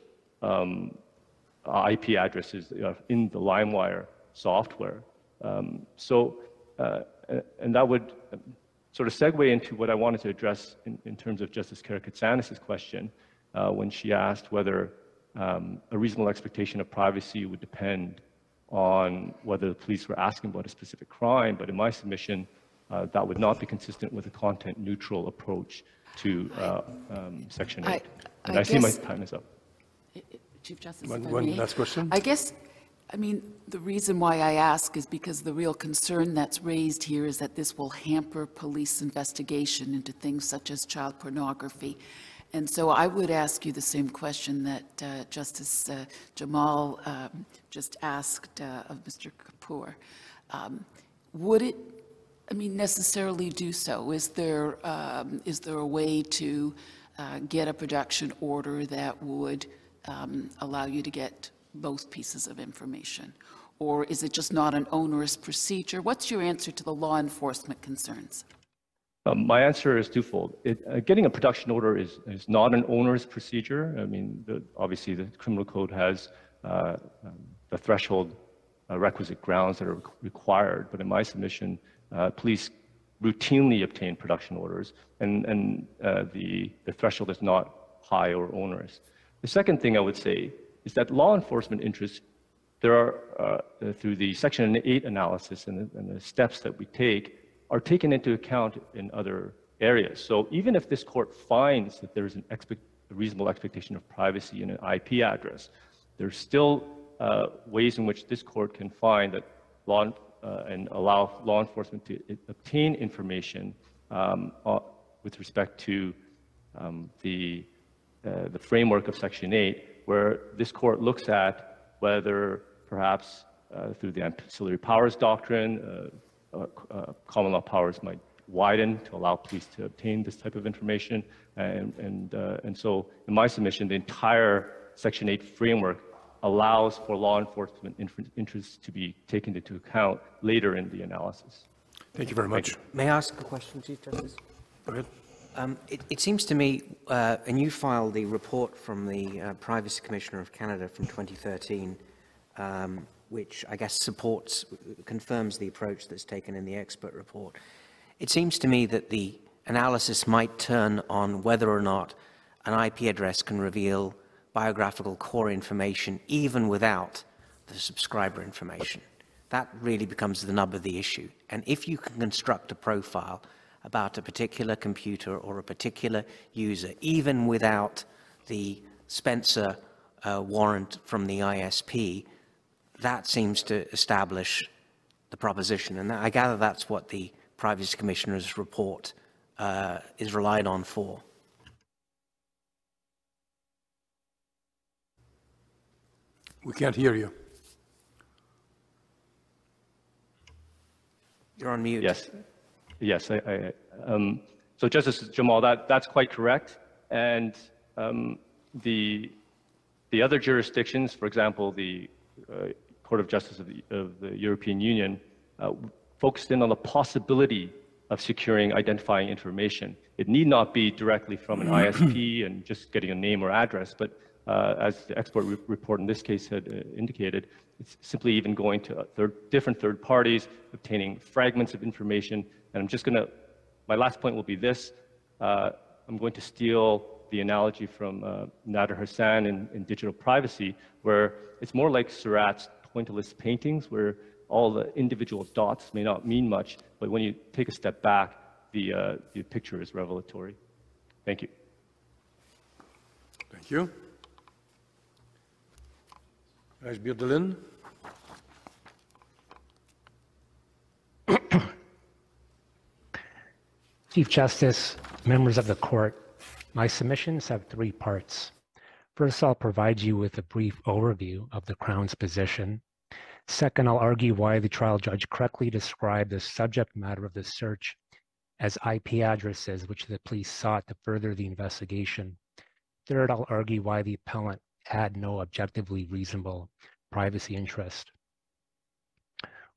L: um, IP addresses uh, in the LimeWire software. Um, so, uh, and that would sort of segue into what I wanted to address in, in terms of Justice Karakatsanis' question uh, when she asked whether um, a reasonable expectation of privacy would depend on whether the police were asking about a specific crime. But in my submission, uh, that would not be consistent with a content neutral approach to uh, um, Section 8.
G: I-
L: and
G: I
L: I see my time is up.
G: Chief Justice,
B: One- one last question?
G: I guess, I mean, the reason why I ask is because the real concern that's raised here is that this will hamper police investigation into things such as child pornography. And so I would ask you the same question that uh, Justice uh, Jamal um, just asked uh, of Mr. Kapoor. Um, Would it, I mean, necessarily do so? Is there, um, is there a way to uh, get a production order that would um, allow you to get both pieces of information? Or is it just not an onerous procedure? What's your answer to the law enforcement concerns?
L: Um, my answer is twofold. It, uh, getting a production order is, is not an onerous procedure. I mean, the, obviously the criminal code has uh, um, the threshold uh, requisite grounds that are required, but in my submission, uh, police routinely obtain production orders, and, and uh, the, the threshold is not high or onerous. The second thing I would say is that law enforcement interests, there are, uh, through the Section 8 analysis and the, and the steps that we take, are taken into account in other areas. So even if this court finds that there's an a reasonable expectation of privacy in an IP address, there's still uh, ways in which this court can find that law and allow law enforcement to obtain information um, uh, with respect to um, the, uh, the framework of Section 8, where this court looks at whether perhaps uh, through the ancillary powers doctrine, uh, uh, uh, common law powers might widen to allow police to obtain this type of information. And, and, uh, and so in my submission, the entire Section 8 framework allows for law enforcement interests to be taken into account later in the analysis.
B: Thank you very much.
E: May I ask a question, Chief Justice?
B: Go ahead.
E: Um, it, it seems to me, uh, and you filed the report from the uh, Privacy Commissioner of Canada from 2013, um, which I guess supports, confirms the approach that's taken in the expert report. It seems to me that the analysis might turn on whether or not an IP address can reveal biographical core information even without the subscriber information. That really becomes the nub of the issue. And if you can construct a profile about a particular computer or a particular user, even without the Spencer uh, warrant from the ISP, that seems to establish the proposition. And I gather that's what the Privacy Commissioner's report uh, is relied on for.
B: We can't hear you.
E: You're on mute.
L: Yes, yes. I, I, um, so Justice Jamal, that, that's quite correct. And um, the, the other jurisdictions, for example, the uh, Court of Justice of the, of the European Union, uh, focused in on the possibility of securing identifying information. It need not be directly from an ISP and just getting a name or address, but as the export re- report in this case had uh, indicated, it's simply even going to third, different third parties, obtaining fragments of information. And I'm just going to, my last point will be this. Uh, I'm going to steal the analogy from uh, Nader Hassan in, in digital privacy, where it's more like Seurat's pointillist paintings, where all the individual dots may not mean much, but when you take a step back, the, uh, the picture is revelatory. Thank you.
B: Thank you.
M: Chief Justice, members of the court, my submissions have three parts. First, I'll provide you with a brief overview of the Crown's position. Second, I'll argue why the trial judge correctly described the subject matter of the search as IP addresses which the police sought to further the investigation. Third, I'll argue why the appellant had no objectively reasonable privacy interest.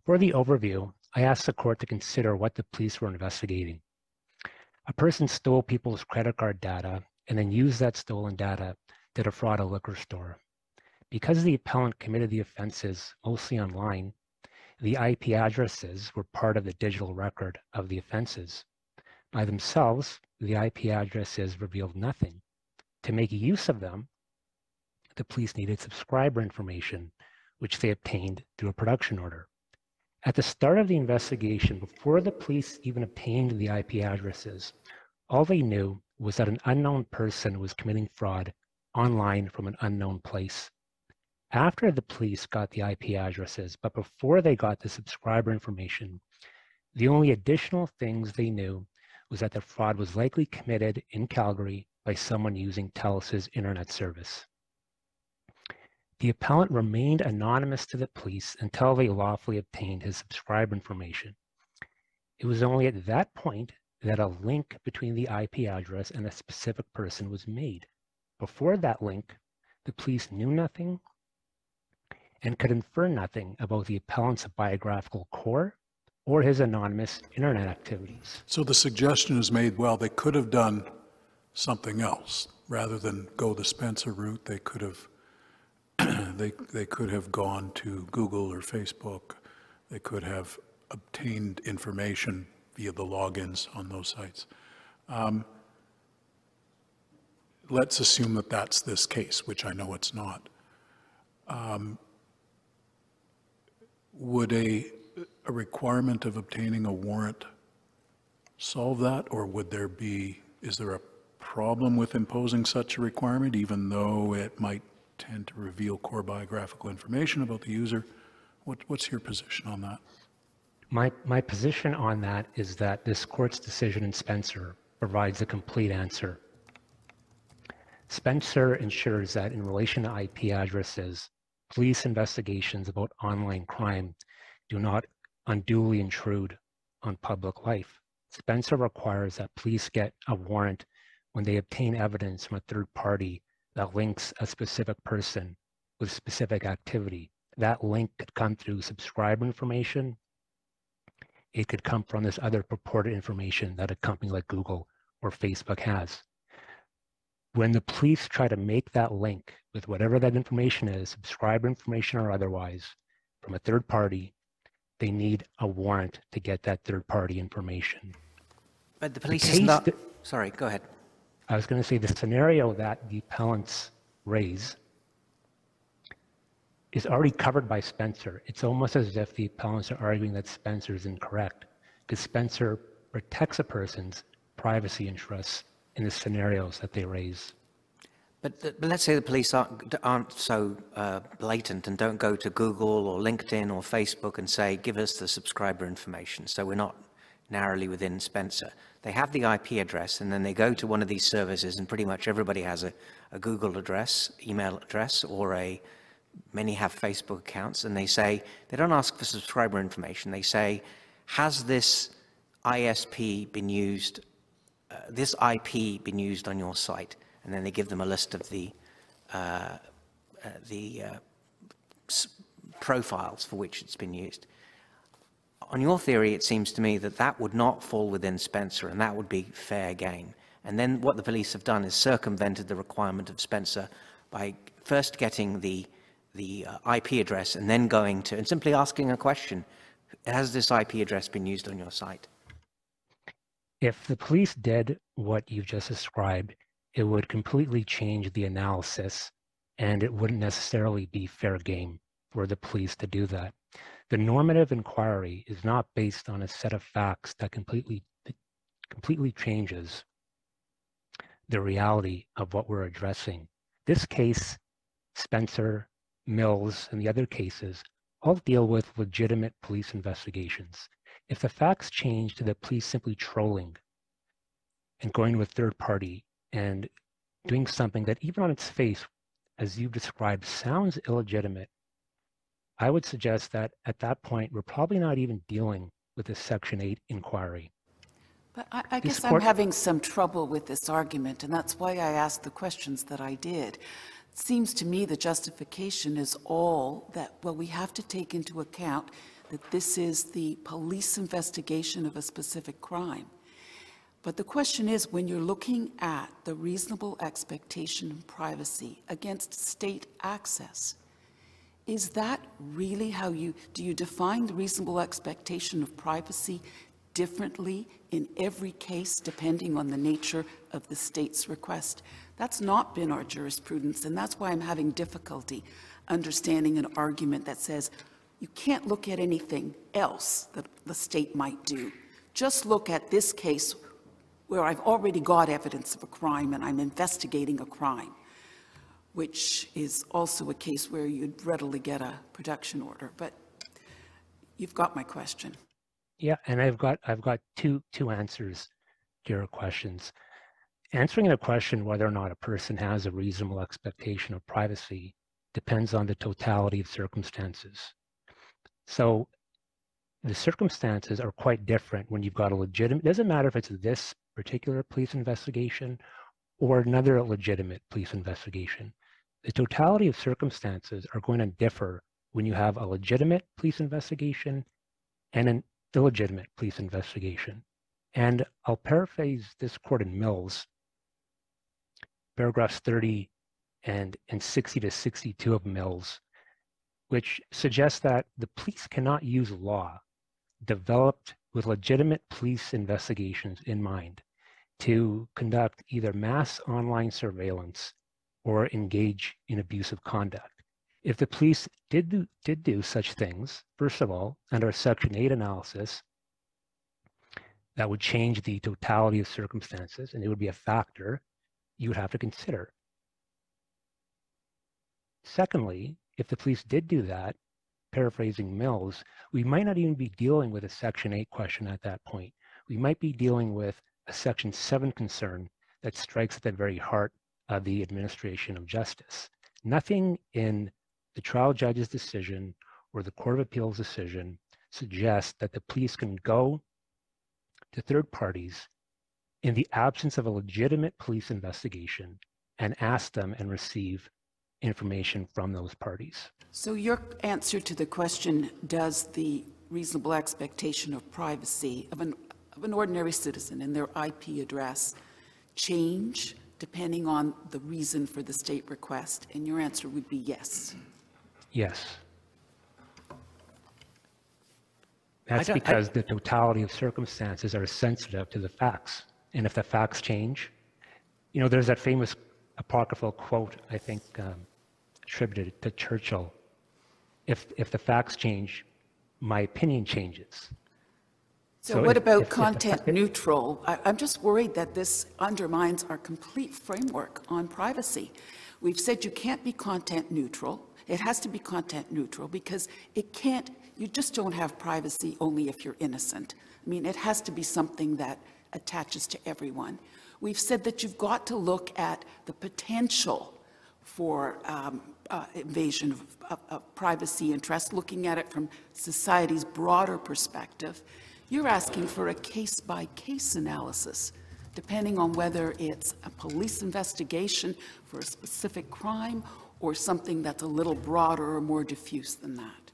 M: For the overview, I asked the court to consider what the police were investigating. A person stole people's credit card data and then used that stolen data to defraud a liquor store. Because the appellant committed the offenses mostly online, the IP addresses were part of the digital record of the offenses. By themselves, the IP addresses revealed nothing. To make use of them, the police needed subscriber information, which they obtained through a production order. At the start of the investigation, before the police even obtained the IP addresses, all they knew was that an unknown person was committing fraud online from an unknown place. After the police got the IP addresses, but before they got the subscriber information, the only additional things they knew was that the fraud was likely committed in Calgary by someone using TELUS's internet service. The appellant remained anonymous to the police until they lawfully obtained his subscriber information. It was only at that point that a link between the IP address and a specific person was made. Before that link, the police knew nothing and could infer nothing about the appellant's biographical core or his anonymous internet activities.
A: So the suggestion is made, well, they could have done something else. Rather than go the Spencer route, they could have they, they could have gone to Google or Facebook. They could have obtained information via the logins on those sites. Um, let's assume that that's this case, which I know it's not. Um, would a, a requirement of obtaining a warrant solve that, or would there be, is there a problem with imposing such a requirement, even though it might tend to reveal core biographical information about the user? What, what's your position on that?
M: My, my position on that is that this court's decision in Spencer provides a complete answer. Spencer ensures that in relation to IP addresses, police investigations about online crime do not unduly intrude on public life. Spencer requires that police get a warrant when they obtain evidence from a third party that links a specific person with specific activity. That link could come through subscriber information. It could come from this other purported information that a company like Google or Facebook has. When the police try to make that link with whatever that information is, subscriber information or otherwise, from a third party, they need a warrant to get that third party information.
E: But the police
M: the
E: is not,
M: that,
E: sorry, go ahead.
M: I was going to say the scenario that the appellants raise is already covered by Spencer. It's almost as if the appellants are arguing that Spencer is incorrect because Spencer protects a person's privacy interests in the scenarios that they raise.
E: But, but let's say the police aren't, aren't so uh, blatant and don't go to Google or LinkedIn or Facebook and say, give us the subscriber information. So we're not narrowly within Spencer. They have the IP address and then they go to one of these services and pretty much everybody has a, a Google address, email address, or a, many have Facebook accounts and they say, they don't ask for subscriber information. They say, has this ISP been used, uh, this IP been used on your site? And then they give them a list of the, uh, uh, the uh, profiles for which it's been used on your theory, it seems to me that that would not fall within Spencer and that would be fair game. And then what the police have done is circumvented the requirement of Spencer by first getting the, the uh, IP address and then going to, and simply asking a question, has this IP address been used on your site?
M: If the police did what you've just described, it would completely change the analysis and it wouldn't necessarily be fair game for the police to do that. The normative inquiry is not based on a set of facts that completely, completely changes the reality of what we're addressing. This case, Spencer, Mills, and the other cases all deal with legitimate police investigations. If the facts change to the police simply trolling and going a third party and doing something that even on its face, as you've described, sounds illegitimate, I would suggest that at that point, we're probably not even dealing with a Section 8 inquiry.
G: But I, I guess I'm having some trouble with this argument, and that's why I asked the questions that I did. It seems to me the justification is all that, well, we have to take into account that this is the police investigation of a specific crime. But the question is, when you're looking at the reasonable expectation of privacy against state access, is that really how you, do you define the reasonable expectation of privacy differently in every case depending on the nature of the state's request? That's not been our jurisprudence, and that's why I'm having difficulty understanding an argument that says you can't look at anything else that the state might do. Just look at this case where I've already got evidence of a crime and I'm investigating a crime, which is also a case where you'd readily get a production order. But you've got my question.
M: Yeah, and I've got I've got two two answers to your questions. Answering the question whether or not a person has a reasonable expectation of privacy depends on the totality of circumstances. So the circumstances are quite different when you've got a legitimate, doesn't matter if it's this particular police investigation or another legitimate police investigation. The totality of circumstances are going to differ when you have a legitimate police investigation and an illegitimate police investigation. And I'll paraphrase this court in Mills, paragraphs 30 and, and 60 to 62 of Mills, which suggests that the police cannot use law developed with legitimate police investigations in mind to conduct either mass online surveillance or engage in abusive conduct. If the police did do, did do such things, first of all, under Section 8 analysis, that would change the totality of circumstances and it would be a factor you would have to consider. Secondly, if the police did do that, paraphrasing Mills, we might not even be dealing with a Section 8 question at that point. We might be dealing with a Section 7 concern that strikes at the very heart of the administration of justice. Nothing in the trial judge's decision or the Court of Appeals decision suggests that the police can go to third parties in the absence of a legitimate police investigation and ask them and receive information from those parties.
G: So your answer to the question, does the reasonable expectation of privacy of an, of an ordinary citizen and their IP address change depending on the reason for the state request? And your answer would be yes.
M: Yes. That's because I, the totality of circumstances are sensitive to the facts. And if the facts change, you know, there's that famous apocryphal quote, I think, um, attributed to Churchill. If, if the facts change, my opinion changes.
G: So, what about content neutral? I, I'm just worried that this undermines our complete framework on privacy. We've said you can't be content neutral. It has to be content neutral because it can't, you just don't have privacy only if you're innocent. I mean, it has to be something that attaches to everyone. We've said that you've got to look at the potential for um, uh, invasion of, of, of privacy interests, looking at it from society's broader perspective. You're asking for a case-by-case -case analysis, depending on whether it's a police investigation for a specific crime or something that's a little broader or more diffuse than that?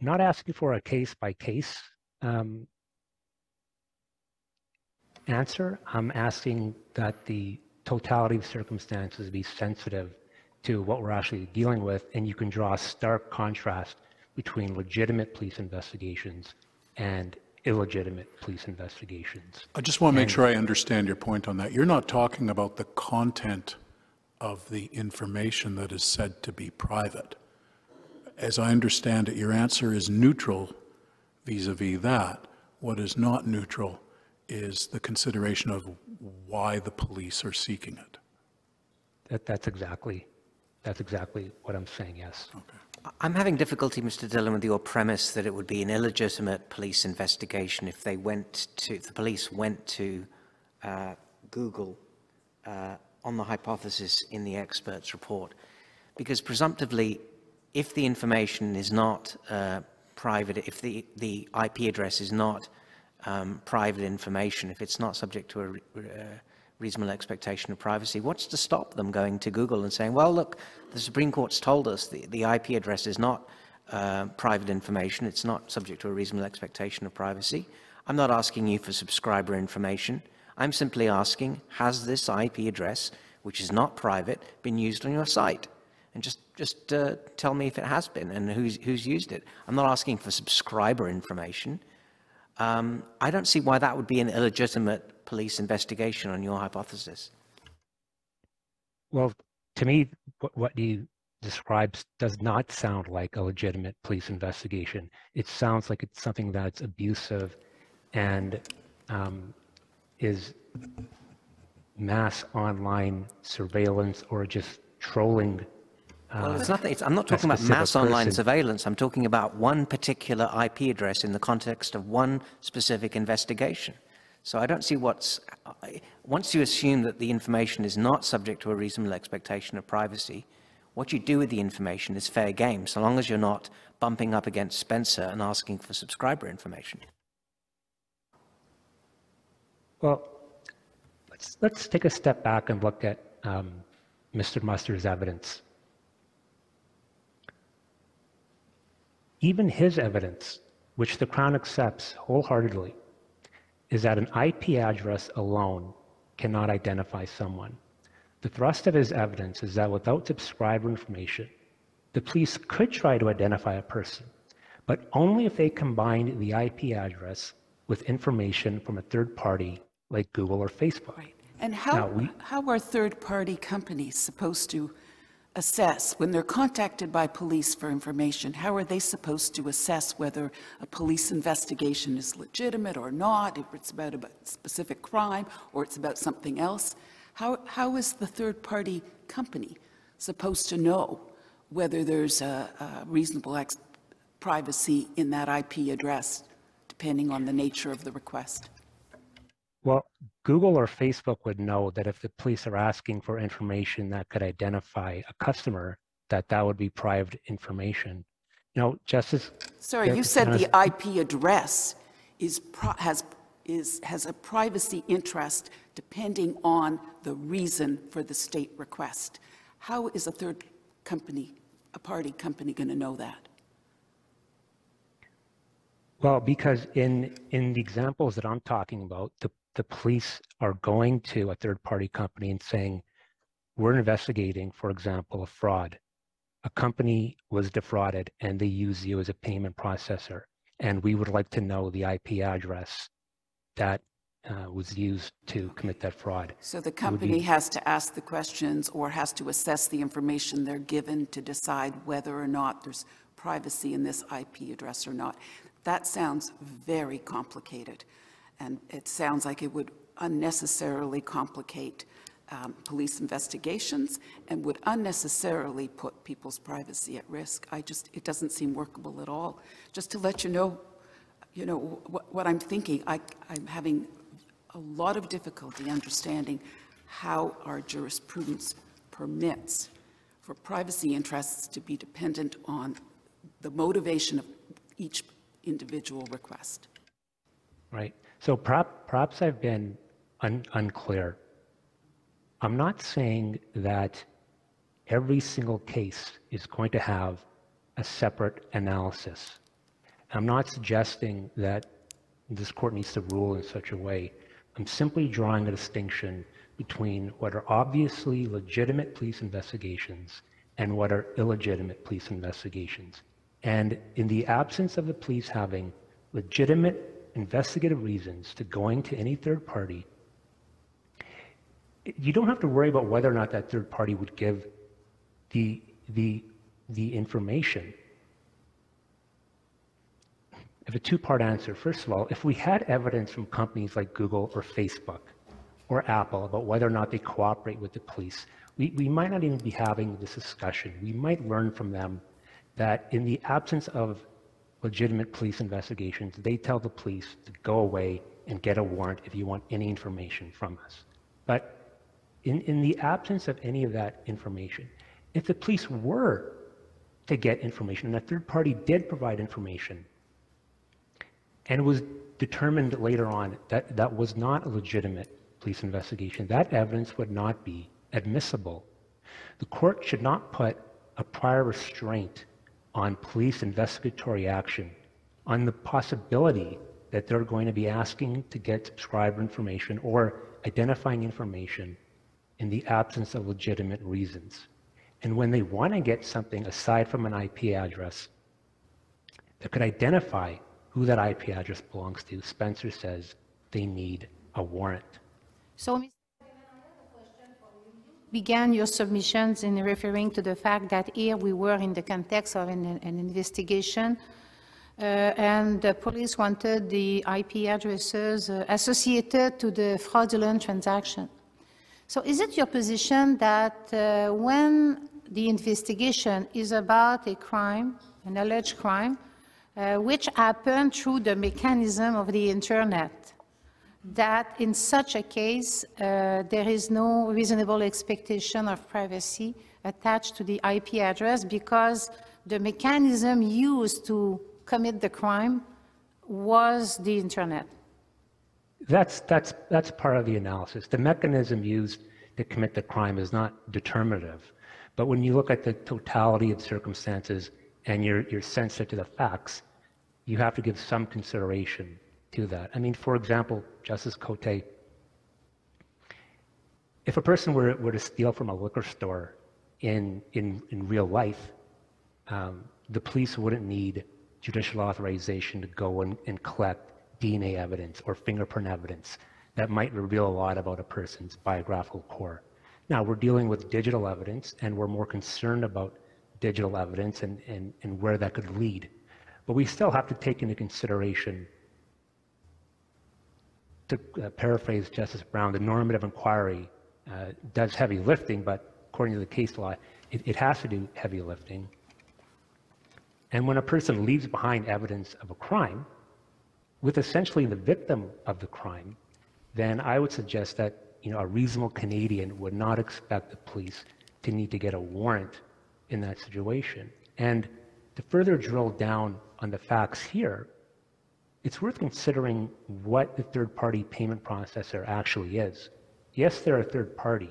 M: Not asking for a case by case um, answer. I'm asking that the totality of circumstances be sensitive to what we're actually dealing with, and you can draw a stark contrast between legitimate police investigations and illegitimate police investigations.
A: I just want to make and, sure I understand your point on that. You're not talking about the content of the information that is said to be private. As I understand it, your answer is neutral vis-a-vis that. What is not neutral is the consideration of why the police are seeking it.
M: That, that's exactly, that's exactly what I'm saying, yes.
E: Okay. I'm having difficulty, Mr. Dhillon, with your premise that it would be an illegitimate police investigation if they went to, the police went to uh, Google uh, on the hypothesis in the expert's report. Because presumptively, if the information is not uh, private, if the, the IP address is not um, private information, if it's not subject to a uh, reasonable expectation of privacy, what's to stop them going to Google and saying, well, look, the Supreme Court's told us the, the IP address is not uh, private information, it's not subject to a reasonable expectation of privacy. I'm not asking you for subscriber information. I'm simply asking, has this IP address, which is not private, been used on your site? And just, just uh, tell me if it has been and who's, who's used it. I'm not asking for subscriber information. Um, I don't see why that would be an illegitimate police investigation on your hypothesis.
M: Well, to me, what, what you describes does not sound like a legitimate police investigation. It sounds like it's something that's abusive and um, is mass online surveillance or just trolling. Uh,
E: well, it's not, it's, I'm not talking about mass online surveillance. I'm talking about one particular IP address in the context of one specific investigation. So I don't see what's, once you assume that the information is not subject to a reasonable expectation of privacy, what you do with the information is fair game, so long as you're not bumping up against Spencer and asking for subscriber information.
M: Well, let's, let's take a step back and look at um, Mr. Muster's evidence. Even his evidence, which the Crown accepts wholeheartedly, is that an IP address alone cannot identify someone. The thrust of his evidence is that without subscriber information, the police could try to identify a person, but only if they combined the IP address with information from a third party like Google or Facebook.
G: Right. And how, we, how are third party companies supposed to assess when they're contacted by police for information? How are they supposed to assess whether a police investigation is legitimate or not, if it's about a specific crime or it's about something else? How, how is the third party company supposed to know whether there's a, a reasonable privacy in that IP address, depending on the nature of the request?
M: Well, Google or Facebook would know that if the police are asking for information that could identify a customer, that that would be private information. You know, Justice.
G: Sorry, you said the IP address is has is, has a privacy interest depending on the reason for the state request. How is a third company, a party company, going to know that?
M: Well, because in, in the examples that I'm talking about, the, the police are going to a third party company and saying, we're investigating, for example, a fraud. A company was defrauded and they use you as a payment processor. And we would like to know the IP address that uh, was used to commit that fraud.
G: So the company be, has to ask the questions or has to assess the information they're given to decide whether or not there's privacy in this IP address or not. That sounds very complicated. And it sounds like it would unnecessarily complicate um, police investigations and would unnecessarily put people's privacy at risk. I just, it doesn't seem workable at all. Just to let you know, you know, what, what I'm thinking, I, I'm having a lot of difficulty understanding how our jurisprudence permits for privacy interests to be dependent on the motivation of each individual request.
M: Right. So perhaps, perhaps I've been un unclear. I'm not saying that every single case is going to have a separate analysis. I'm not suggesting that this court needs to rule in such a way. I'm simply drawing a distinction between what are obviously legitimate police investigations and what are illegitimate police investigations. And in the absence of the police having legitimate investigative reasons to going to any third party, you don't have to worry about whether or not that third party would give the, the, the information have a two-part answer. First of all, if we had evidence from companies like Google or Facebook or Apple about whether or not they cooperate with the police, we, we might not even be having this discussion. We might learn from them that in the absence of legitimate police investigations, they tell the police to go away and get a warrant if you want any information from us. But in, in the absence of any of that information, if the police were to get information and a third party did provide information and it was determined later on that that was not a legitimate police investigation, that evidence would not be admissible. The court should not put a prior restraint on police investigatory action on the possibility that they're going to be asking to get subscriber information or identifying information in the absence of legitimate reasons. And when they want to get something aside from an IP address that could identify who that IP address belongs to, Spencer says they need a warrant.
F: So. Began your submissions in referring to the fact that here we were in the context of an, an investigation uh, and the police wanted the IP addresses uh, associated to the fraudulent transaction. So is it your position that uh, when the investigation is about a crime, an alleged crime, uh, which happened through the mechanism of the internet, that in such a case, uh, there is no reasonable expectation of privacy attached to the IP address because the mechanism used to commit the crime was the internet.
M: That's, that's, that's part of the analysis. The mechanism used to commit the crime is not determinative. But when you look at the totality of circumstances and you're, you're sensitive to the facts, you have to give some consideration to that. I mean, for example, Justice Cote, if a person were, were to steal from a liquor store in, in, in real life, um, the police wouldn't need judicial authorization to go and, and collect DNA evidence or fingerprint evidence that might reveal a lot about a person's biographical core. Now, we're dealing with digital evidence, and we're more concerned about digital evidence and, and, and where that could lead. But we still have to take into consideration, to uh, paraphrase Justice Brown, the normative inquiry uh, does heavy lifting, but according to the case law, it, it has to do heavy lifting. And when a person leaves behind evidence of a crime, with essentially the victim of the crime, then I would suggest that you know, a reasonable Canadian would not expect the police to need to get a warrant in that situation. And to further drill down on the facts here, it's worth considering what the third party payment processor actually is. Yes, they're a third party,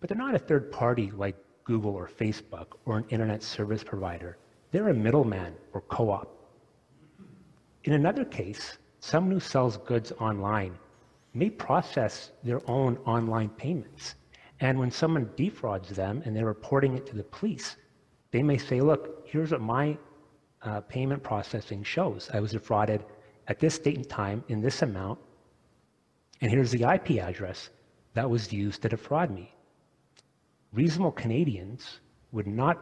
M: but they're not a third party like Google or Facebook or an internet service provider. They're a middleman or co op. In another case, someone who sells goods online may process their own online payments. And when someone defrauds them and they're reporting it to the police, they may say, look, here's what my uh, payment processing shows. I was defrauded at this date and time in this amount, and here's the IP address that was used to defraud me. Reasonable Canadians would not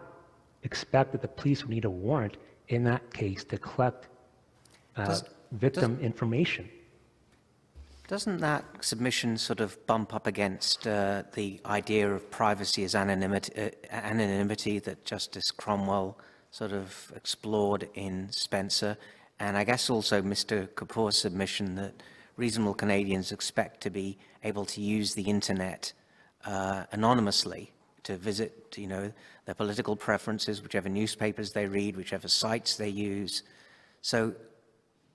M: expect that the police would need a warrant in that case to collect uh, does, victim does, information.
E: Doesn't that submission sort of bump up against uh, the idea of privacy as anonymity, uh, anonymity that Justice Cromwell sort of explored in Spencer? And I guess also Mr. Kapoor's submission that reasonable Canadians expect to be able to use the internet uh, anonymously to visit, you know, their political preferences, whichever newspapers they read, whichever sites they use. So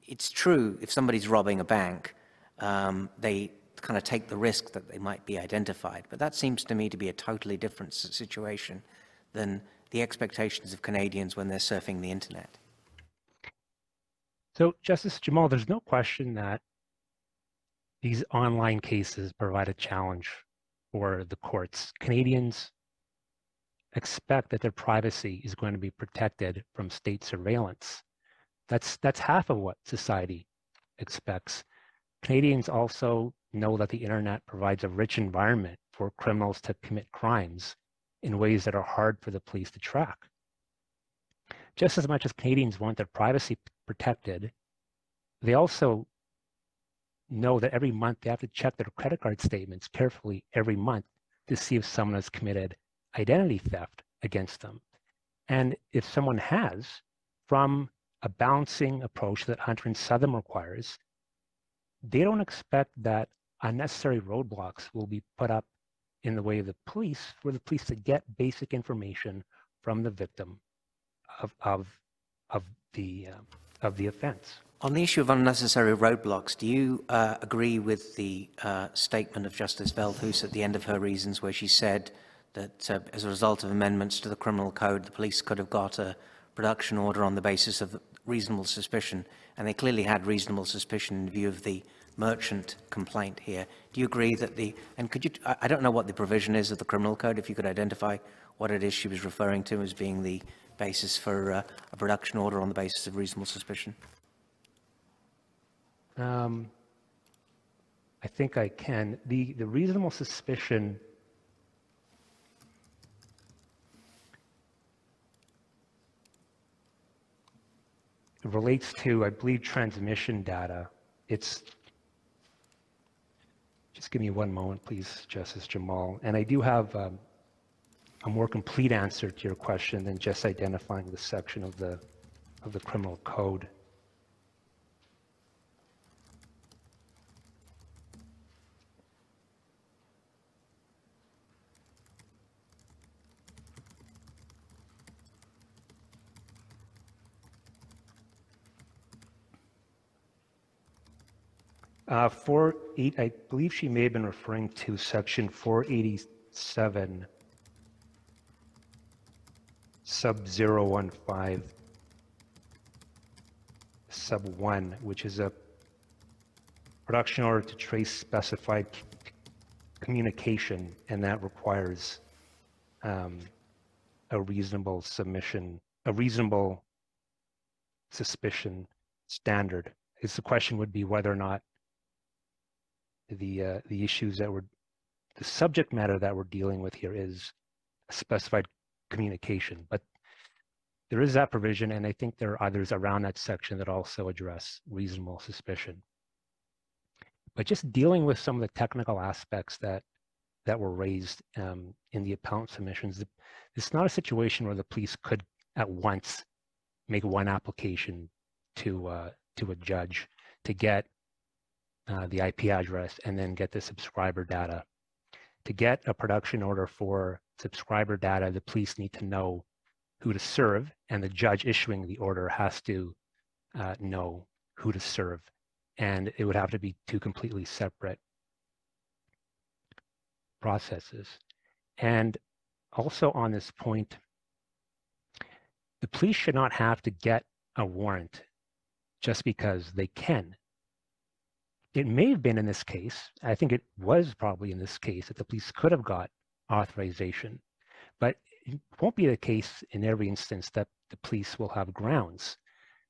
E: it's true, if somebody's robbing a bank, um, they kind of take the risk that they might be identified. But that seems to me to be a totally different situation than the expectations of Canadians when they're surfing the internet.
M: So, Justice Jamal, there's no question that these online cases provide a challenge for the courts. Canadians expect that their privacy is going to be protected from state surveillance. That's, that's half of what society expects. Canadians also know that the internet provides a rich environment for criminals to commit crimes in ways that are hard for the police to track. Just as much as Canadians want their privacy protected, they also know that every month they have to check their credit card statements carefully every month to see if someone has committed identity theft against them. And if someone has, from a balancing approach that Hunter and Southam requires, they don't expect that unnecessary roadblocks will be put up in the way of the police for the police to get basic information from the victim of, of, of, the, uh, of the offense.
E: On the issue of unnecessary roadblocks, do you uh, agree with the uh, statement of Justice Veldhuis at the end of her reasons where she said that uh, as a result of amendments to the criminal code, the police could have got a production order on the basis of reasonable suspicion, and they clearly had reasonable suspicion in view of the merchant complaint here. Do you agree that the, and could you, I don't know what the provision is of the criminal code, if you could identify what it is she was referring to as being the basis for uh, a production order on the basis of reasonable suspicion?
M: Um, I think I can. The, the reasonable suspicion relates to, I believe, transmission data. It's, just give me one moment, please, Justice Jamal. And I do have um, a more complete answer to your question than just identifying the section of the, of the criminal code. Uh, four eight, I believe she may have been referring to section 487 sub 015 sub 1, which is a production order to trace specified communication, and that requires um, a reasonable submission, a reasonable suspicion standard. Is the question would be whether or not the uh, the issues that we're the subject matter that we're dealing with here is specified communication but there is that provision and i think there are others around that section that also address reasonable suspicion. But just dealing with some of the technical aspects that that were raised um, in the appellant submissions it's not a situation where the police could at once make one application to uh, to a judge to get uh, the IP address and then get the subscriber data. To get a production order for subscriber data, the police need to know who to serve, and the judge issuing the order has to uh, know who to serve. And it would have to be two completely separate processes. And also on this point, the police should not have to get a warrant just because they can it may have been in this case, I think it was probably in this case that the police could have got authorization, but it won't be the case in every instance that the police will have grounds.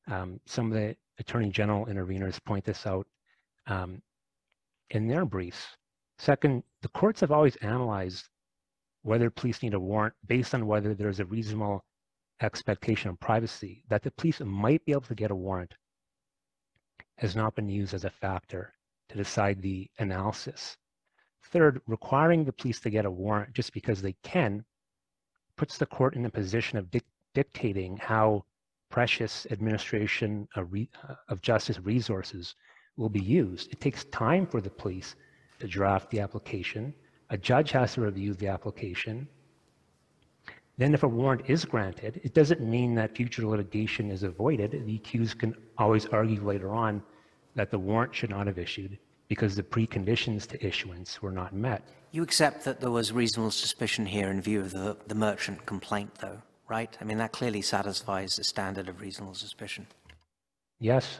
M: Um, some of the Attorney General interveners point this out um, in their briefs. Second, the courts have always analyzed whether police need a warrant based on whether there's a reasonable expectation of privacy, that the police might be able to get a warrant has not been used as a factor to decide the analysis. Third, requiring the police to get a warrant just because they can puts the court in a position of dic dictating how precious administration uh, of, uh, of justice resources will be used. It takes time for the police to draft the application. A judge has to review the application. Then if a warrant is granted, it doesn't mean that future litigation is avoided. The accused can always argue later on that the warrant should not have issued because the preconditions to issuance were not met.
E: You accept that there was reasonable suspicion here in view of the, the merchant complaint, though, right? I mean, that clearly satisfies the standard of reasonable suspicion.
M: Yes.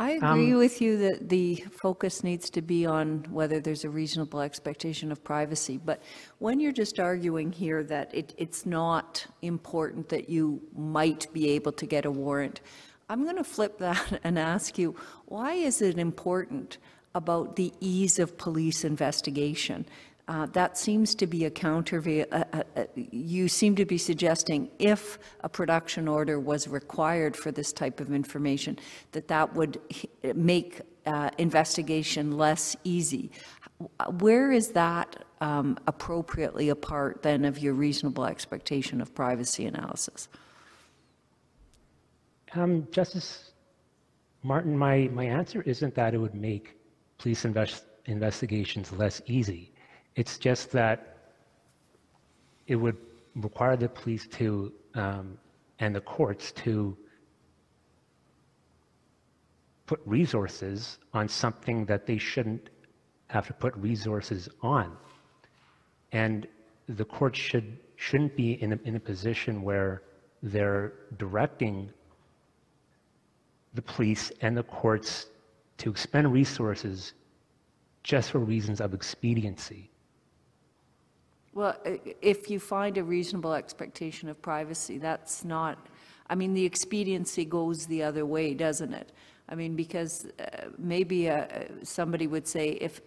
J: I agree
M: Um,
J: with you that the focus needs to be on whether there's a reasonable expectation of privacy. But when you're just arguing here that it, it's not important that you might be able to get a warrant, I'm going to flip that and ask you, why is it important about the ease of police investigation? Uh, that seems to be a counter. Uh, uh, uh, you seem to be suggesting if a production order was required for this type of information, that that would make uh, investigation less easy. Where is that um, appropriately a part then of your reasonable expectation of privacy analysis?
M: Um, Justice Martin, my, my answer isn't that it would make police invest, investigations less easy. It's just that it would require the police to um, and the courts to put resources on something that they shouldn't have to put resources on. And the courts should, shouldn't be in a, in a position where they're directing the police and the courts to expend resources just for reasons of expediency.
J: Well, i- if you find a reasonable expectation of privacy, that's not, I mean, the expediency goes the other way, doesn't it? I mean, because uh, maybe uh, somebody would say, if,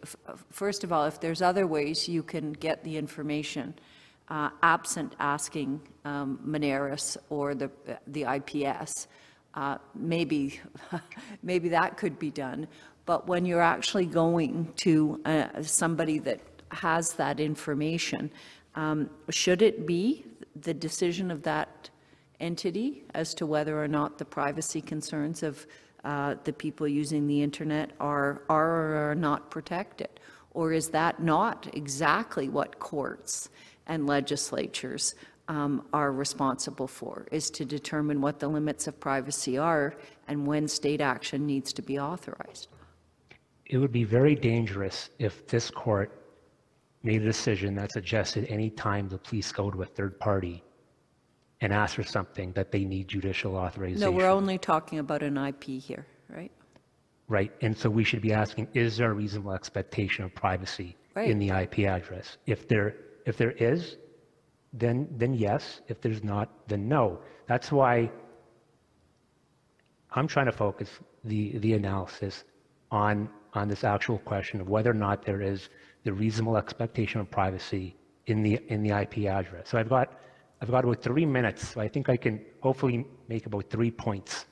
J: first of all, if there's other ways you can get the information, uh, absent asking um, Moneris or the, the IPS, uh, maybe, maybe that could be done. But when you're actually going to uh, somebody that has that information, um, should it be the decision of that entity as to whether or not the privacy concerns of uh, the people using the internet are, are or are not protected? Or is that not exactly what courts and legislatures um, are responsible for, is to determine what the limits of privacy are and when state action needs to be authorized?
M: It would be very dangerous if this court made a decision that suggested any time the police go to a third party and ask for something that they need judicial authorization.
J: No, we're only talking about an IP here, right?
M: Right, and so we should be asking, is there a reasonable expectation of privacy in the IP address? If there, if there is, then, then yes. If there's not, then no. That's why I'm trying to focus the, the analysis on, on this actual question of whether or not there is the reasonable expectation of privacy in the, in the IP address. So I've got, I've got about three minutes, so I think I can hopefully make about three points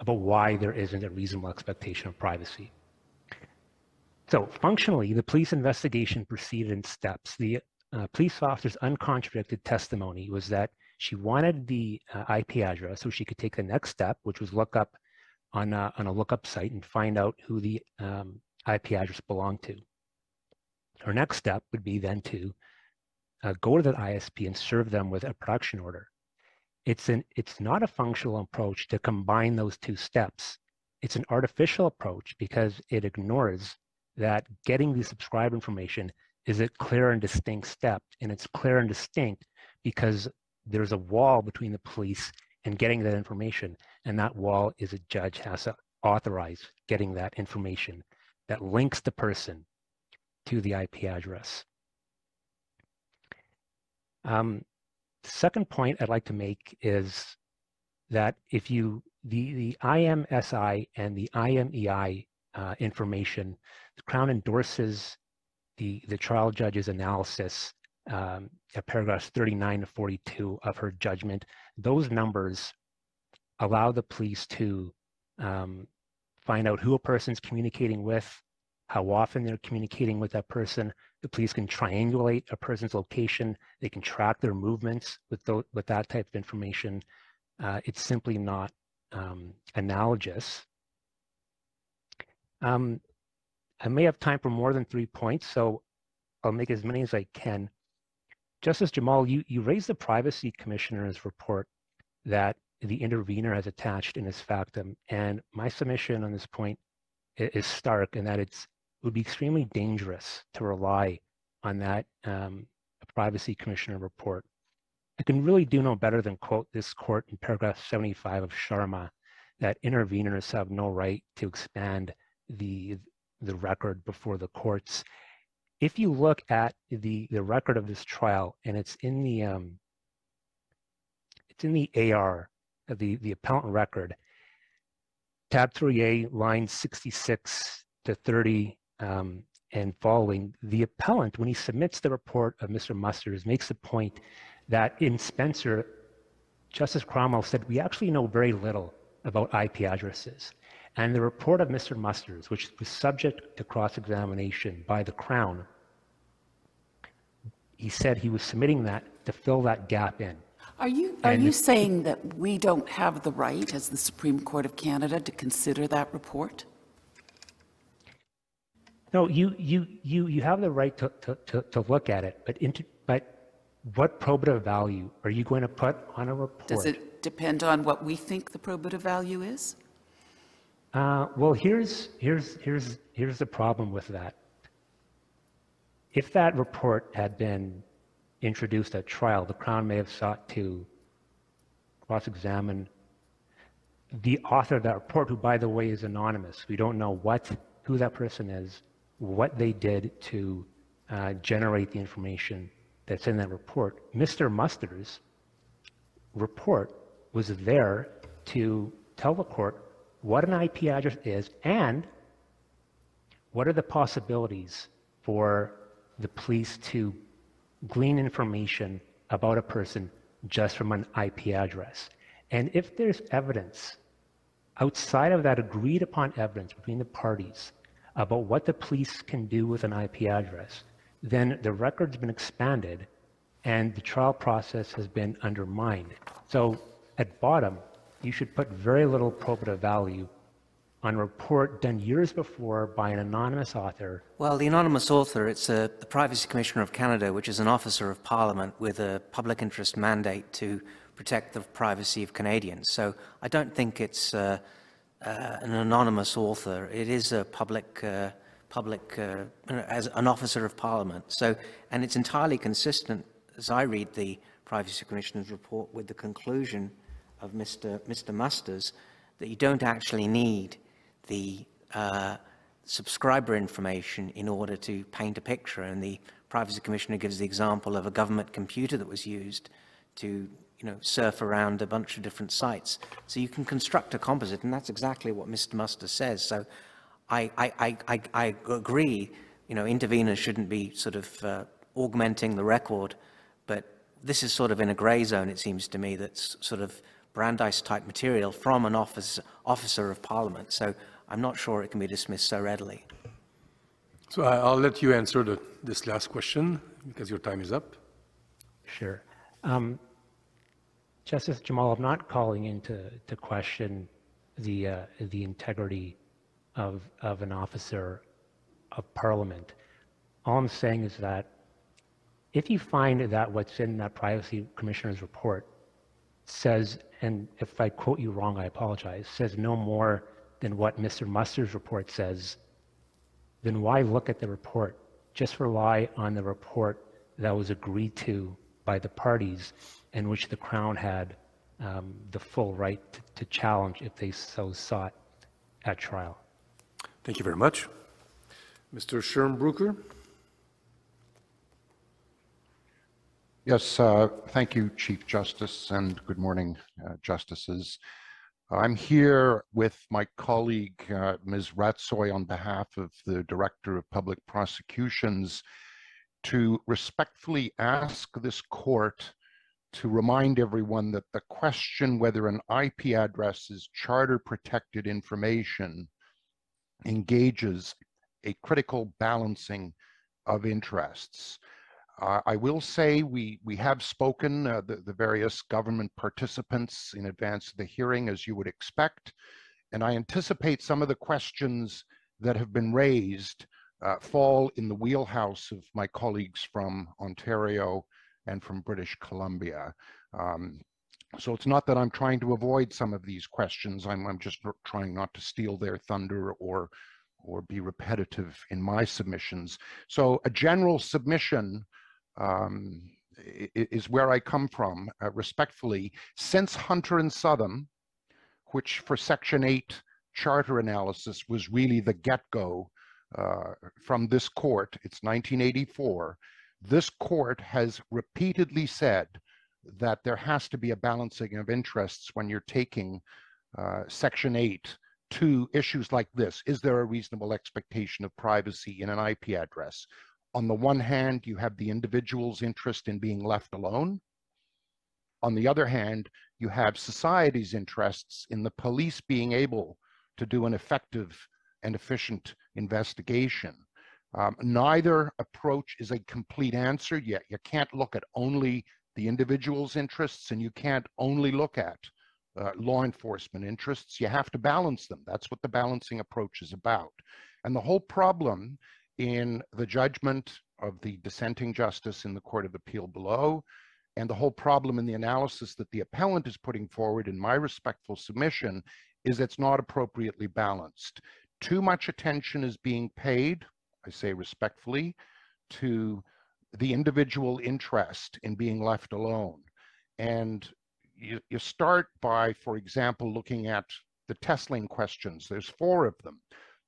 M: about why there isn't a reasonable expectation of privacy. So functionally, the police investigation proceeded in steps. The uh, police officer's uncontradicted testimony was that she wanted the uh, IP address so she could take the next step, which was look up on a, on a lookup site and find out who the um, IP address belonged to. Our next step would be then to uh, go to the ISP and serve them with a production order. It's, an, it's not a functional approach to combine those two steps. It's an artificial approach because it ignores that getting the subscriber information is a clear and distinct step. And it's clear and distinct because there's a wall between the police and getting that information. And that wall is a judge has to authorize getting that information that links the person to the IP address. Um, the second point I'd like to make is that if you, the, the IMSI and the IMEI uh, information, the Crown endorses the, the trial judge's analysis um, at paragraphs 39 to 42 of her judgment. Those numbers allow the police to um, find out who a person's communicating with, how often they're communicating with that person. The police can triangulate a person's location. They can track their movements with, those, with that type of information. Uh, it's simply not um, analogous. Um, I may have time for more than three points, so I'll make as many as I can. Justice Jamal, you, you raised the Privacy Commissioner's report that the intervener has attached in his factum, and my submission on this point is stark in that it's it would be extremely dangerous to rely on that um, privacy commissioner report. I can really do no better than quote this court in paragraph 75 of Sharma that interveners have no right to expand the, the record before the courts. If you look at the, the record of this trial, and it's in the um, it's in the AR, the, the appellant record, tab 3A, lines 66 to 30 um, and following, the appellant, when he submits the report of Mr. Musters, makes the point that in Spencer, Justice Cromwell said, we actually know very little about IP addresses. And the report of Mr. Musters, which was subject to cross-examination by the Crown, he said he was submitting that to fill that gap in.
G: Are you, are
M: And
G: you
M: if-
G: saying that we don't have the right as the Supreme Court of Canada to consider that report?
M: No, you, you, you, you have the right to, to, to, to look at it, but into, but what probative value are you going to put on a report?
G: Does it depend on what we think the probative value is?
M: Uh, well, here's, here's, here's, here's the problem with that. If that report had been introduced at trial, the Crown may have sought to cross-examine the author of that report, who, by the way, is anonymous. We don't know what, who that person is, what they did to uh, generate the information that's in that report. Mr. Muster's report was there to tell the court what an IP address is and what are the possibilities for the police to glean information about a person just from an IP address. And if there's evidence outside of that agreed upon evidence between the parties about what the police can do with an IP address, then the record's been expanded and the trial process has been undermined. So at bottom, you should put very little probative value on a report done years before by an anonymous author.
E: Well, the anonymous author, it's a, the Privacy Commissioner of Canada, which is an officer of Parliament with a public interest mandate to protect the privacy of Canadians. So I don't think it's uh, uh, an anonymous author. It is a public, uh, public uh, as an officer of Parliament. So, and it's entirely consistent, as I read the Privacy Commissioner's report, with the conclusion of Mr. Mr. Musters that you don't actually need the uh, subscriber information in order to paint a picture. And the Privacy Commissioner gives the example of a government computer that was used to you know, surf around a bunch of different sites. So you can construct a composite, and that's exactly what Mr. Muster says. So I, I, I, I agree, you know, interveners shouldn't be sort of uh, augmenting the record, but this is sort of in a grey zone, it seems to me, that's sort of Brandeis type material from an office, officer of Parliament. So I'm not sure it can be dismissed so readily.
B: So I'll let you answer the, this last question because your time is up.
M: Sure. Um, Justice Jamal, I'm not calling into to question the uh, the integrity of of an officer of Parliament. All I'm saying is that if you find that what's in that Privacy Commissioner's report says, and if I quote you wrong, I apologize, says no more than what Mr. Muster's report says, then why look at the report? Just rely on the report that was agreed to by the parties in which the Crown had um, the full right to, to challenge if they so sought at trial.
B: Thank you very much. Mr. Schurenbrucker.
N: Yes, uh, thank you, Chief Justice, and good morning, uh, Justices. I'm here with my colleague, uh, Ms. Ratsoy, on behalf of the Director of Public Prosecutions to respectfully ask this court to remind everyone that the question whether an IP address is charter protected information engages a critical balancing of interests. Uh, I will say we, we have spoken, uh, the, the various government participants in advance of the hearing, as you would expect, and I anticipate some of the questions that have been raised uh, fall in the wheelhouse of my colleagues from Ontario and from British Columbia. Um, so it's not that I'm trying to avoid some of these questions. I'm, I'm just trying not to steal their thunder or, or be repetitive in my submissions. So a general submission um, is where I come from, uh, respectfully. Since Hunter and Southam, which for Section 8 charter analysis was really the get-go uh, from this court, it's 1984, this court has repeatedly said that there has to be a balancing of interests when you're taking uh, Section 8 to issues like this. Is there a reasonable expectation of privacy in an IP address? On the one hand, you have the individual's interest in being left alone. On the other hand, you have society's interests in the police being able to do an effective and efficient investigation. Um, neither approach is a complete answer yet. You can't look at only the individual's interests and you can't only look at uh, law enforcement interests. You have to balance them. That's what the balancing approach is about. And the whole problem in the judgment of the dissenting justice in the Court of Appeal below, and the whole problem in the analysis that the appellant is putting forward in my respectful submission is it's not appropriately balanced. Too much attention is being paid, I say respectfully, to the individual interest in being left alone. And you, you start by, for example, looking at the Tessling questions. There's four of them.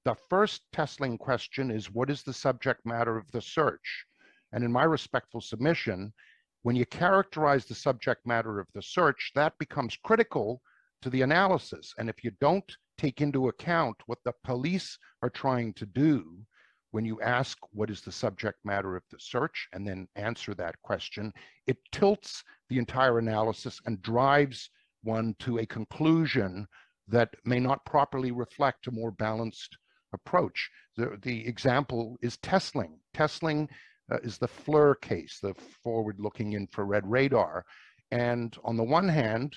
N: The first Tessling question is, what is the subject matter of the search? And in my respectful submission, when you characterize the subject matter of the search, that becomes critical to the analysis. And if you don't take into account what the police are trying to do, when you ask what is the subject matter of the search and then answer that question, it tilts the entire analysis and drives one to a conclusion that may not properly reflect a more balanced approach. The, the example is Tessling. Tessling uh, is the FLIR case, the forward-looking infrared radar. And on the one hand,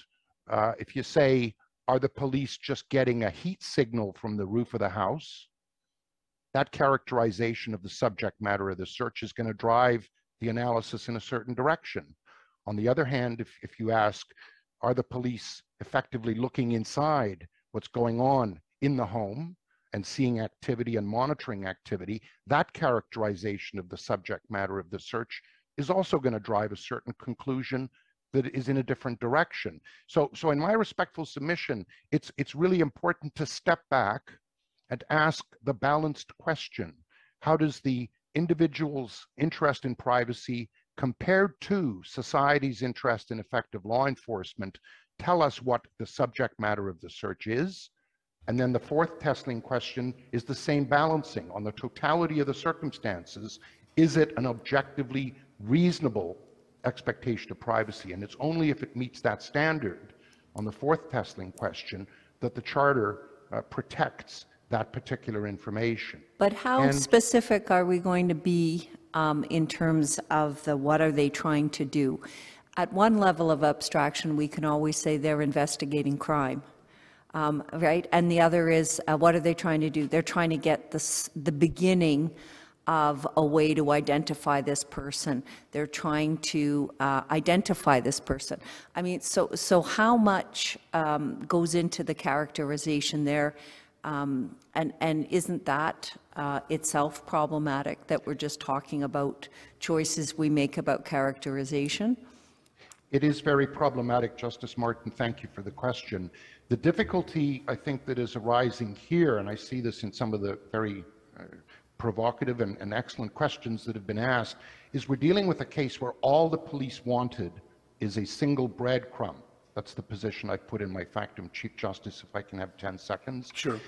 N: uh, if you say, are the police just getting a heat signal from the roof of the house? that characterization of the subject matter of the search is going to drive the analysis in a certain direction. On the other hand, if, if you ask, are the police effectively looking inside what's going on in the home and seeing activity and monitoring activity, that characterization of the subject matter of the search is also going to drive a certain conclusion that is in a different direction. So, so in my respectful submission, it's, it's really important to step back and ask the balanced question how does the individual's interest in privacy compared to society's interest in effective law enforcement tell us what the subject matter of the search is? And then the fourth Tessling question is the same balancing on the totality of the circumstances. Is it an objectively reasonable expectation of privacy? And it's only if it meets that standard on the fourth Tessling question that the Charter uh, protects that particular information.
J: But how
N: And-
J: specific are we going to be um, in terms of the, what are they trying to do? At one level of abstraction, we can always say they're investigating crime, um, right? And the other is, uh, what are they trying to do? They're trying to get this, the beginning of a way to identify this person. They're trying to uh, identify this person. I mean, so, so how much um, goes into the characterization there? Um, And, and isn't that uh, itself problematic, that we're just talking about choices we make about characterization?
N: It is very problematic, Justice Martin. Thank you for the question. The difficulty, I think, that is arising here, and I see this in some of the very uh, provocative and, and excellent questions that have been asked, is we're dealing with a case where all the police wanted is a single breadcrumb. That's the position I put in my factum, Chief Justice, if I can have 10 seconds.
A: Sure.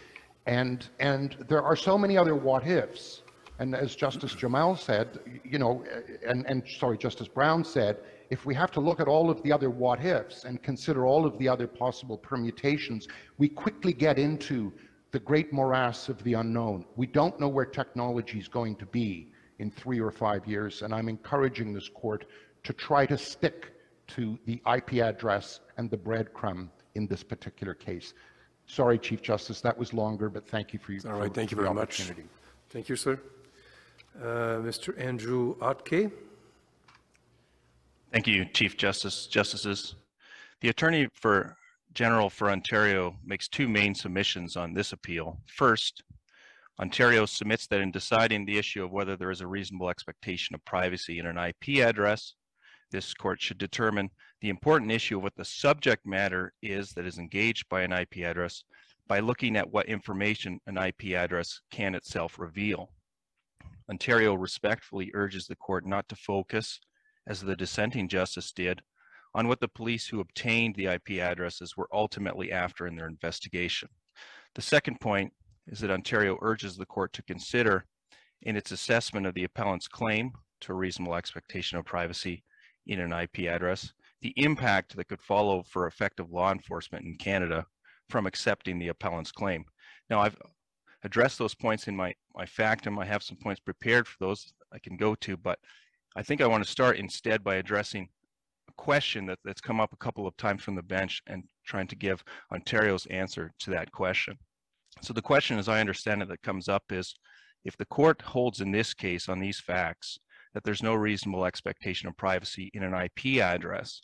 N: And, and there are so many other what ifs. And as Justice Jamal said, you know, and, and sorry, Justice Brown said, if we have to look at all of the other what ifs and consider all of the other possible permutations, we quickly get into the great morass of the unknown. We don't know where technology is going to be in three or five years, and I'm encouraging this court to try to stick to the IP address and the breadcrumb in this particular case. Sorry, Chief Justice, that was longer, but thank you for your
B: All right, thank you very much. Thank you, sir. Uh, Mr. Andrew Hotke?
O: Thank you, Chief Justice, Justices. The Attorney for General for Ontario makes two main submissions on this appeal. First, Ontario submits that in deciding the issue of whether there is a reasonable expectation of privacy in an IP address, this court should determine the important issue of what the subject matter is that is engaged by an IP address by looking at what information an IP address can itself reveal. Ontario respectfully urges the court not to focus, as the dissenting justice did, on what the police who obtained the IP addresses were ultimately after in their investigation. The second point is that Ontario urges the court to consider in its assessment of the appellant's claim to a reasonable expectation of privacy in an IP address, the impact that could follow for effective law enforcement in Canada from accepting the appellant's claim. Now, I've addressed those points in my, my factum. I have some points prepared for those I can go to, but I think I want to start instead by addressing a question that, that's come up a couple of times from the bench and trying to give Ontario's answer to that question. So the question, as I understand it, that comes up is, if the court holds in this case on these facts that there's no reasonable expectation of privacy in an IP address,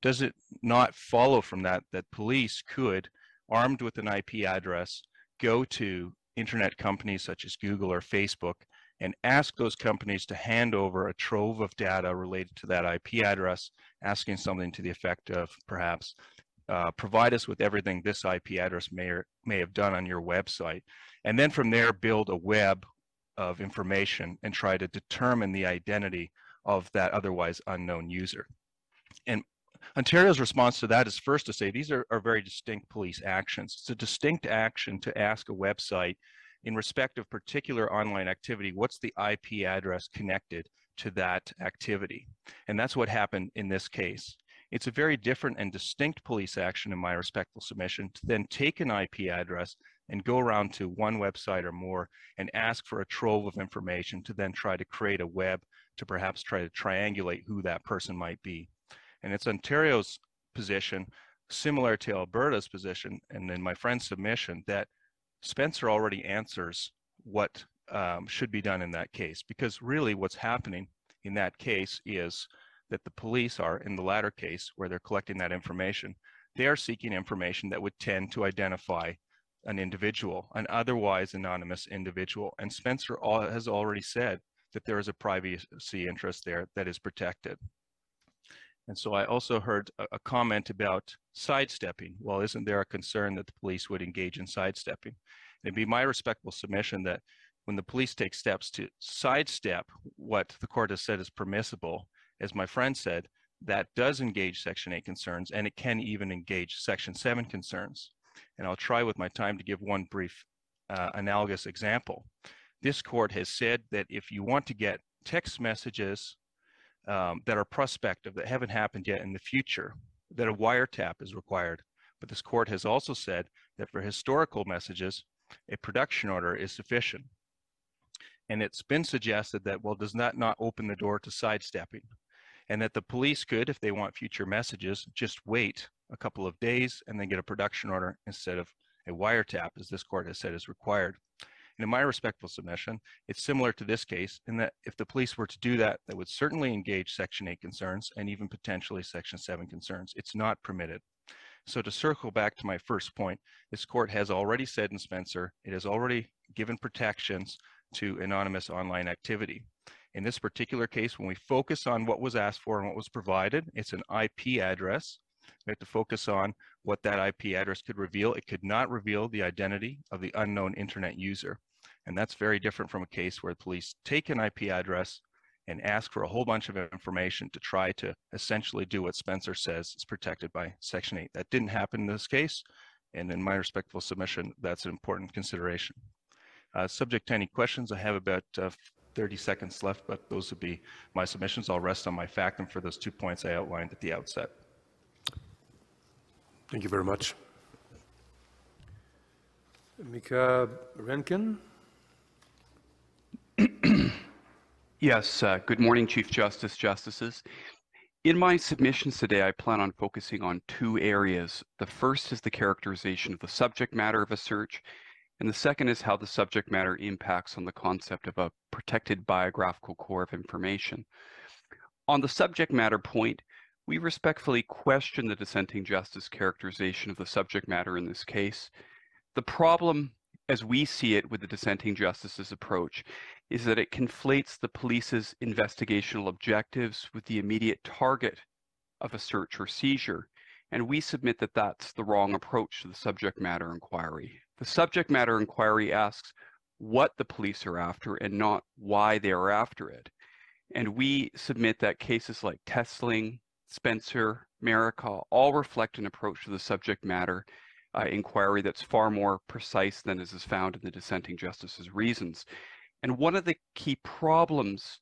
O: does it not follow from that that police could armed with an IP address, go to internet companies such as Google or Facebook and ask those companies to hand over a trove of data related to that IP address, asking something to the effect of perhaps, uh, provide us with everything this IP address may, or, may have done on your website. And then from there, build a web of information and try to determine the identity of that otherwise unknown user. And Ontario's response to that is first to say these are, are very distinct police actions. It's a distinct action to ask a website in respect of particular online activity, what's the IP address connected to that activity? And that's what happened in this case. It's a very different and distinct police action in my respectful submission to then take an IP address and go around to one website or more and ask for a trove of information to then try to create a web to perhaps try to triangulate who that person might be. And it's Ontario's position, similar to Alberta's position, and in my friend's submission, that Spencer already answers what um, should be done in that case, because really what's happening in that case is that the police are, in the latter case, where they're collecting that information, they are seeking information that would tend to identify an individual, an otherwise anonymous individual. And Spencer has already said that there is a privacy interest there that is protected. And so I also heard a, a, comment about sidestepping. Well, isn't there a concern that the police would engage in sidestepping? It'd be my respectful submission that when the police take steps to sidestep what the court has said is permissible, as my friend said, that does engage Section 8 concerns, and it can even engage Section 7 concerns. And I'll try with my time to give one brief uh, analogous example. This court has said that if you want to get text messages um, that are prospective, that haven't happened yet in the future, that a wiretap is required. But this court has also said that for historical messages, a production order is sufficient. And it's been suggested that, well, does that not open the door to sidestepping? And that the police could, if they want future messages, just wait a couple of days and then get a production order instead of a wiretap, as this court has said is required. And in my respectful submission, it's similar to this case in that if the police were to do that, that would certainly engage Section 8 concerns and even potentially Section 7 concerns. It's not permitted. So to circle back to my first point, this court has already said in Spencer, it has already given protections to anonymous online activity. In this particular case, when we focus on what was asked for and what was provided, it's an IP address. We have to focus on what that IP address could reveal. It could not reveal the identity of the unknown internet user. And that's very different from a case where the police take an IP address and ask for a whole bunch of information to try to essentially do what Spencer says is protected by Section 8. That didn't happen in this case. And in my respectful submission, that's an important consideration. Uh, subject to any questions, I have about uh, 30 seconds left, but those would be my submissions. I'll rest on my factum for those two points I outlined at the outset.
B: Thank you very much. Micah Rankin.
P: Yes, uh, good morning, Chief Justice, Justices. In my submissions today, I plan on focusing on two areas. The first is the characterization of the subject matter of a search, and the second is how the subject matter impacts on the concept of a protected biographical core of information. On the subject matter point, we respectfully question the dissenting justice characterization of the subject matter in this case. The problem as we see it with the dissenting justice's approach, is that it conflates the police's investigational objectives with the immediate target of a search or seizure. And we submit that that's the wrong approach to the subject matter inquiry. The subject matter inquiry asks what the police are after and not why they are after it. And we submit that cases like Tessling, Spencer, Marakah all reflect an approach to the subject matter uh, inquiry that's far more precise than is found in the dissenting justice's reasons. And one of the key problems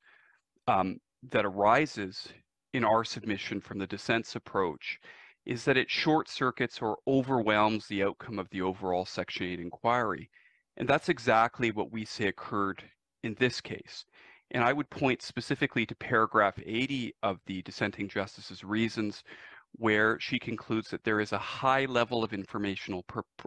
P: um, that arises in our submission from the dissent's approach is that it short circuits or overwhelms the outcome of the overall Section 8 inquiry. And that's exactly what we say occurred in this case. And I would point specifically to paragraph 80 of the dissenting justice's reasons, where she concludes that there is a high level of informational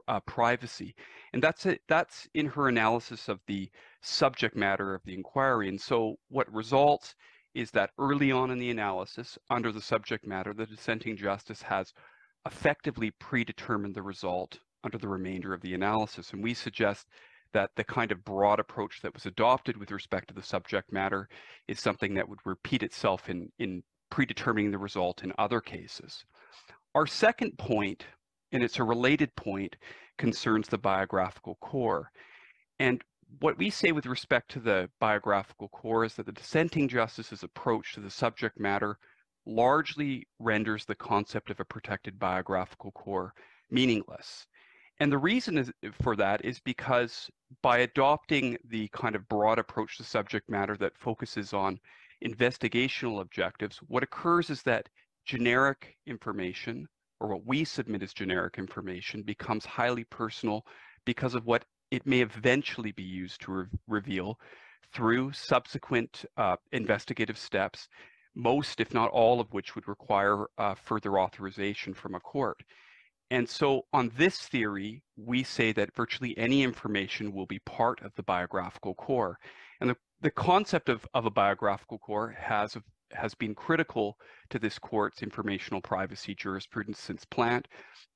P: uh, privacy. And that's that's in her analysis of the subject matter of the inquiry. And so what results is that early on in the analysis, under the subject matter, the dissenting justice has effectively predetermined the result under the remainder of the analysis. And we suggest that the kind of broad approach that was adopted with respect to the subject matter is something that would repeat itself in, in predetermining the result in other cases. Our second point, and it's a related point, concerns the biographical core. And what we say with respect to the biographical core is that the dissenting justice's approach to the subject matter largely renders the concept of a protected biographical core meaningless. And the reason is, for that is because by adopting the kind of broad approach to subject matter that focuses on investigational objectives, what occurs is that generic information, or what we submit as generic information, becomes highly personal because of what it may eventually be used to re reveal through subsequent uh, investigative steps, most, if not all of which would require uh, further authorization from a court. And so on this theory, we say that virtually any information will be part of the biographical core. And the, the concept of, of a biographical core has, has been critical to this court's informational privacy jurisprudence since Plant.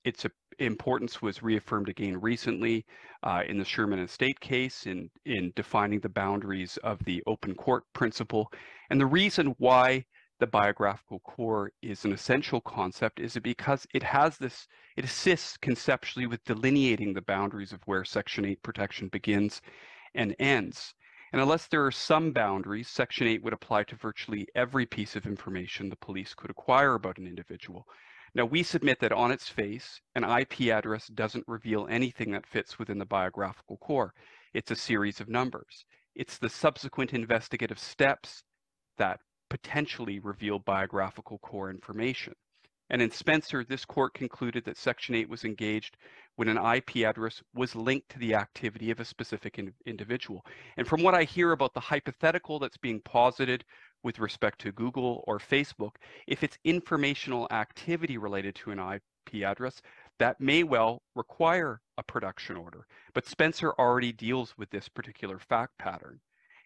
P: Its importance was reaffirmed again recently uh, in the Sherman Estate case in, in defining the boundaries of the open court principle. And the reason why the biographical core is an essential concept is it because it has this, it assists conceptually with delineating the boundaries of where Section 8 protection begins and ends. And unless there are some boundaries, Section 8 would apply to virtually every piece of information the police could acquire about an individual. Now, we submit that on its face, an IP address doesn't reveal anything that fits within the biographical core. It's a series of numbers. It's the subsequent investigative steps that potentially reveal biographical core information. And in Spencer, this court concluded that Section 8 was engaged when an IP address was linked to the activity of a specific in individual. And from what I hear about the hypothetical that's being posited with respect to Google or Facebook, if it's informational activity related to an IP address, that may well require a production order. But Spencer already deals with this particular fact pattern.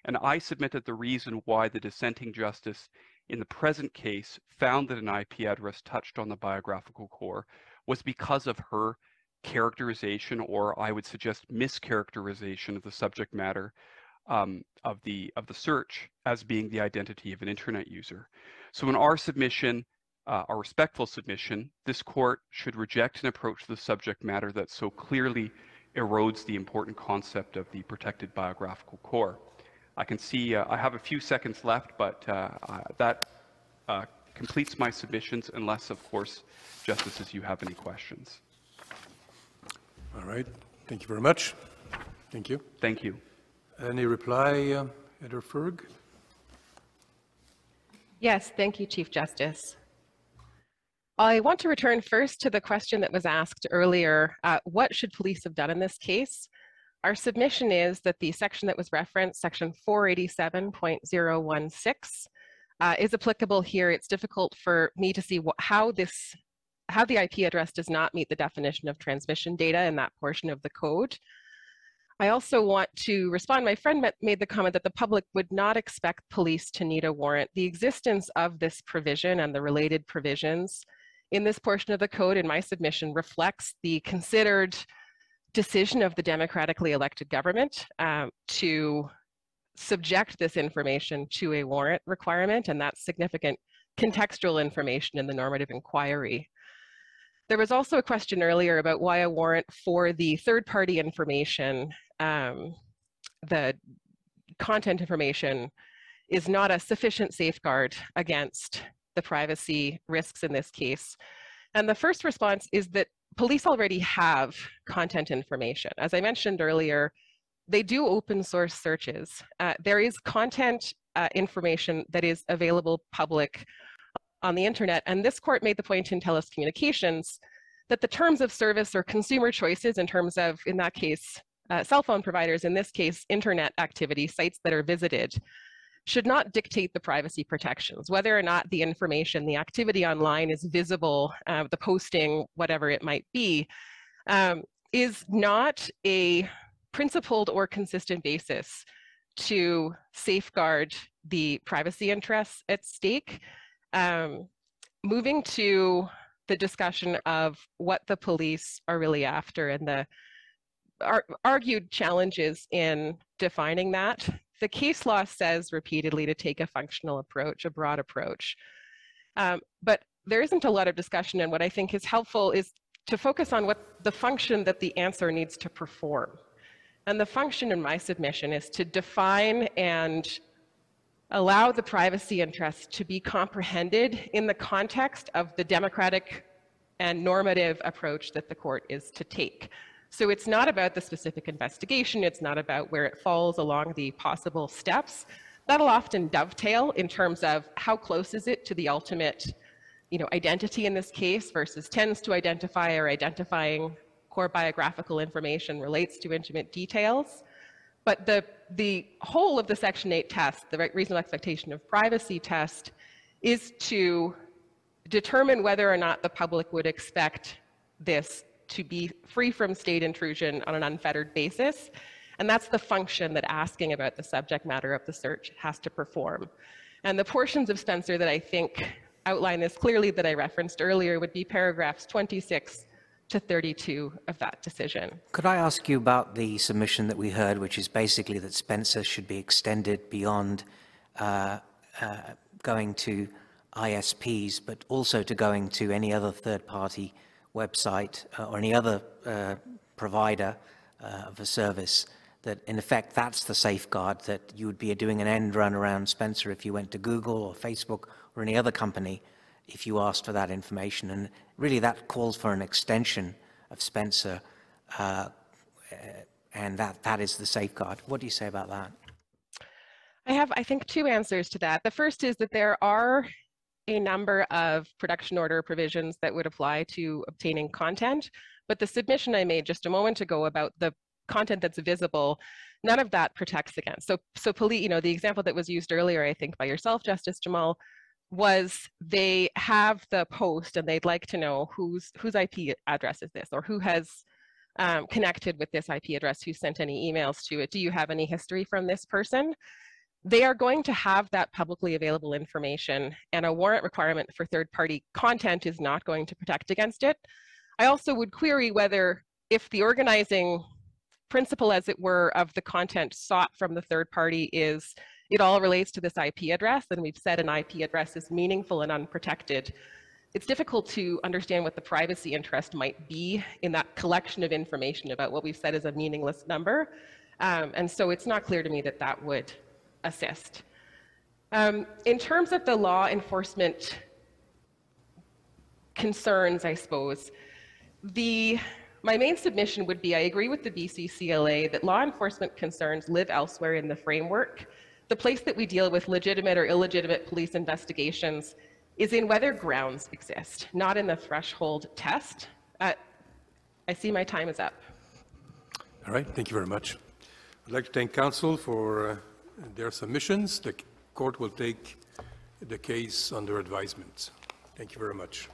P: And I submit that the reason why the dissenting justice in the present case found that an IP address touched on the biographical core was because of her characterization, or I would suggest mischaracterization of the subject matter um, of the of the search as being the identity of an internet user. So in our submission, uh, our respectful submission, this court should reject an approach to the subject matter that so clearly erodes the important concept of the protected biographical core. I can see uh, I have a few seconds left, but uh, uh that uh, completes my submissions, unless, of course, Justices, you have any questions.
B: All right. Thank you very much. Thank you.
P: Thank you.
B: Any reply, uh, Editor Ferg?
I: Yes, thank you, Chief Justice. I want to return first to the question that was asked earlier, uh, what should police have done in this case? Our submission is that the section that was referenced, section 487.016, uh, is applicable here. It's difficult for me to see how this, how the IP address does not meet the definition of transmission data in that portion of the code. I also want to respond. My friend made the comment that the public would not expect police to need a warrant. The existence of this provision and the related provisions in this portion of the code in my submission reflects the considered decision of the democratically elected government um, to subject this information to a warrant requirement, and that's significant contextual information in the normative inquiry. There was also a question earlier about why a warrant for the third-party information, um, the content information, is not a sufficient safeguard against the privacy risks in this case. And the first response is that police already have content information. As I mentioned earlier, they do open source searches. Uh, there is content uh, information that is available public on the internet. And this court made the point in TELUS Communications that the terms of service or consumer choices in terms of, in that case, uh, cell phone providers, in this case, internet activity, sites that are visited, should not dictate the privacy protections, whether or not the information, the activity online is visible, uh, the posting, whatever it might be, um, is not a principled or consistent basis to safeguard the privacy interests at stake. Um, moving to the discussion of what the police are really after and the ar- argued challenges in defining that. The case law says repeatedly to take a functional approach, a broad approach. Um, but there isn't a lot of discussion, and what I think is helpful is to focus on what the function that the answer needs to perform. And the function in my submission is to define and allow the privacy interest to be comprehended in the context of the democratic and normative approach that the court is to take. So it's not about the specific investigation, it's not about where it falls along the possible steps. That'll often dovetail in terms of how close is it to the ultimate you know, identity in this case versus tends to identify or identifying core biographical information relates to intimate details. But the, the whole of the Section 8 test, the reasonable expectation of privacy test, is to determine whether or not the public would expect this to be free from state intrusion on an unfettered basis. And that's the function that asking about the subject matter of the search has to perform. And the portions of Spencer that I think outline this clearly that I referenced earlier would be paragraphs 26 to 32 of that decision.
E: Could I ask you about the submission that we heard, which is basically that Spencer should be extended beyond uh, uh, going to ISPs, but also to going to any other third-party website uh, or any other uh, provider uh, of a service, that in effect that's the safeguard that you would be doing an end run around Spencer if you went to Google or Facebook or any other company if you asked for that information. And really that calls for an extension of Spencer uh, and that, that is the safeguard. What do you say about that?
I: I have, I think, two answers to that. The first is that there are a number of production order provisions that would apply to obtaining content, but the submission I made just a moment ago about the content that's visible, none of that protects against. So, so police, you know, the example that was used earlier, I think, by yourself, Justice Jamal, was they have the post and they'd like to know whose whose IP address is this or who has um, connected with this IP address, who sent any emails to it. Do you have any history from this person? They are going to have that publicly available information and a warrant requirement for third party content is not going to protect against it. I also would query whether if the organizing principle, as it were, of the content sought from the third party is it all relates to this IP address, and we've said an IP address is meaningful and unprotected. It's difficult to understand what the privacy interest might be in that collection of information about what we've said is a meaningless number. Um, and so it's not clear to me that that would assist. Um, in terms of the law enforcement concerns, I suppose, the my main submission would be I agree with the BCCLA that law enforcement concerns live elsewhere in the framework the place that we deal with legitimate or illegitimate police investigations is in whether grounds exist, not in the threshold test. Uh, I see my time is up.
B: All right, thank you very much. I'd like to thank counsel for uh, their submissions. The court will take the case under advisement. Thank you very much.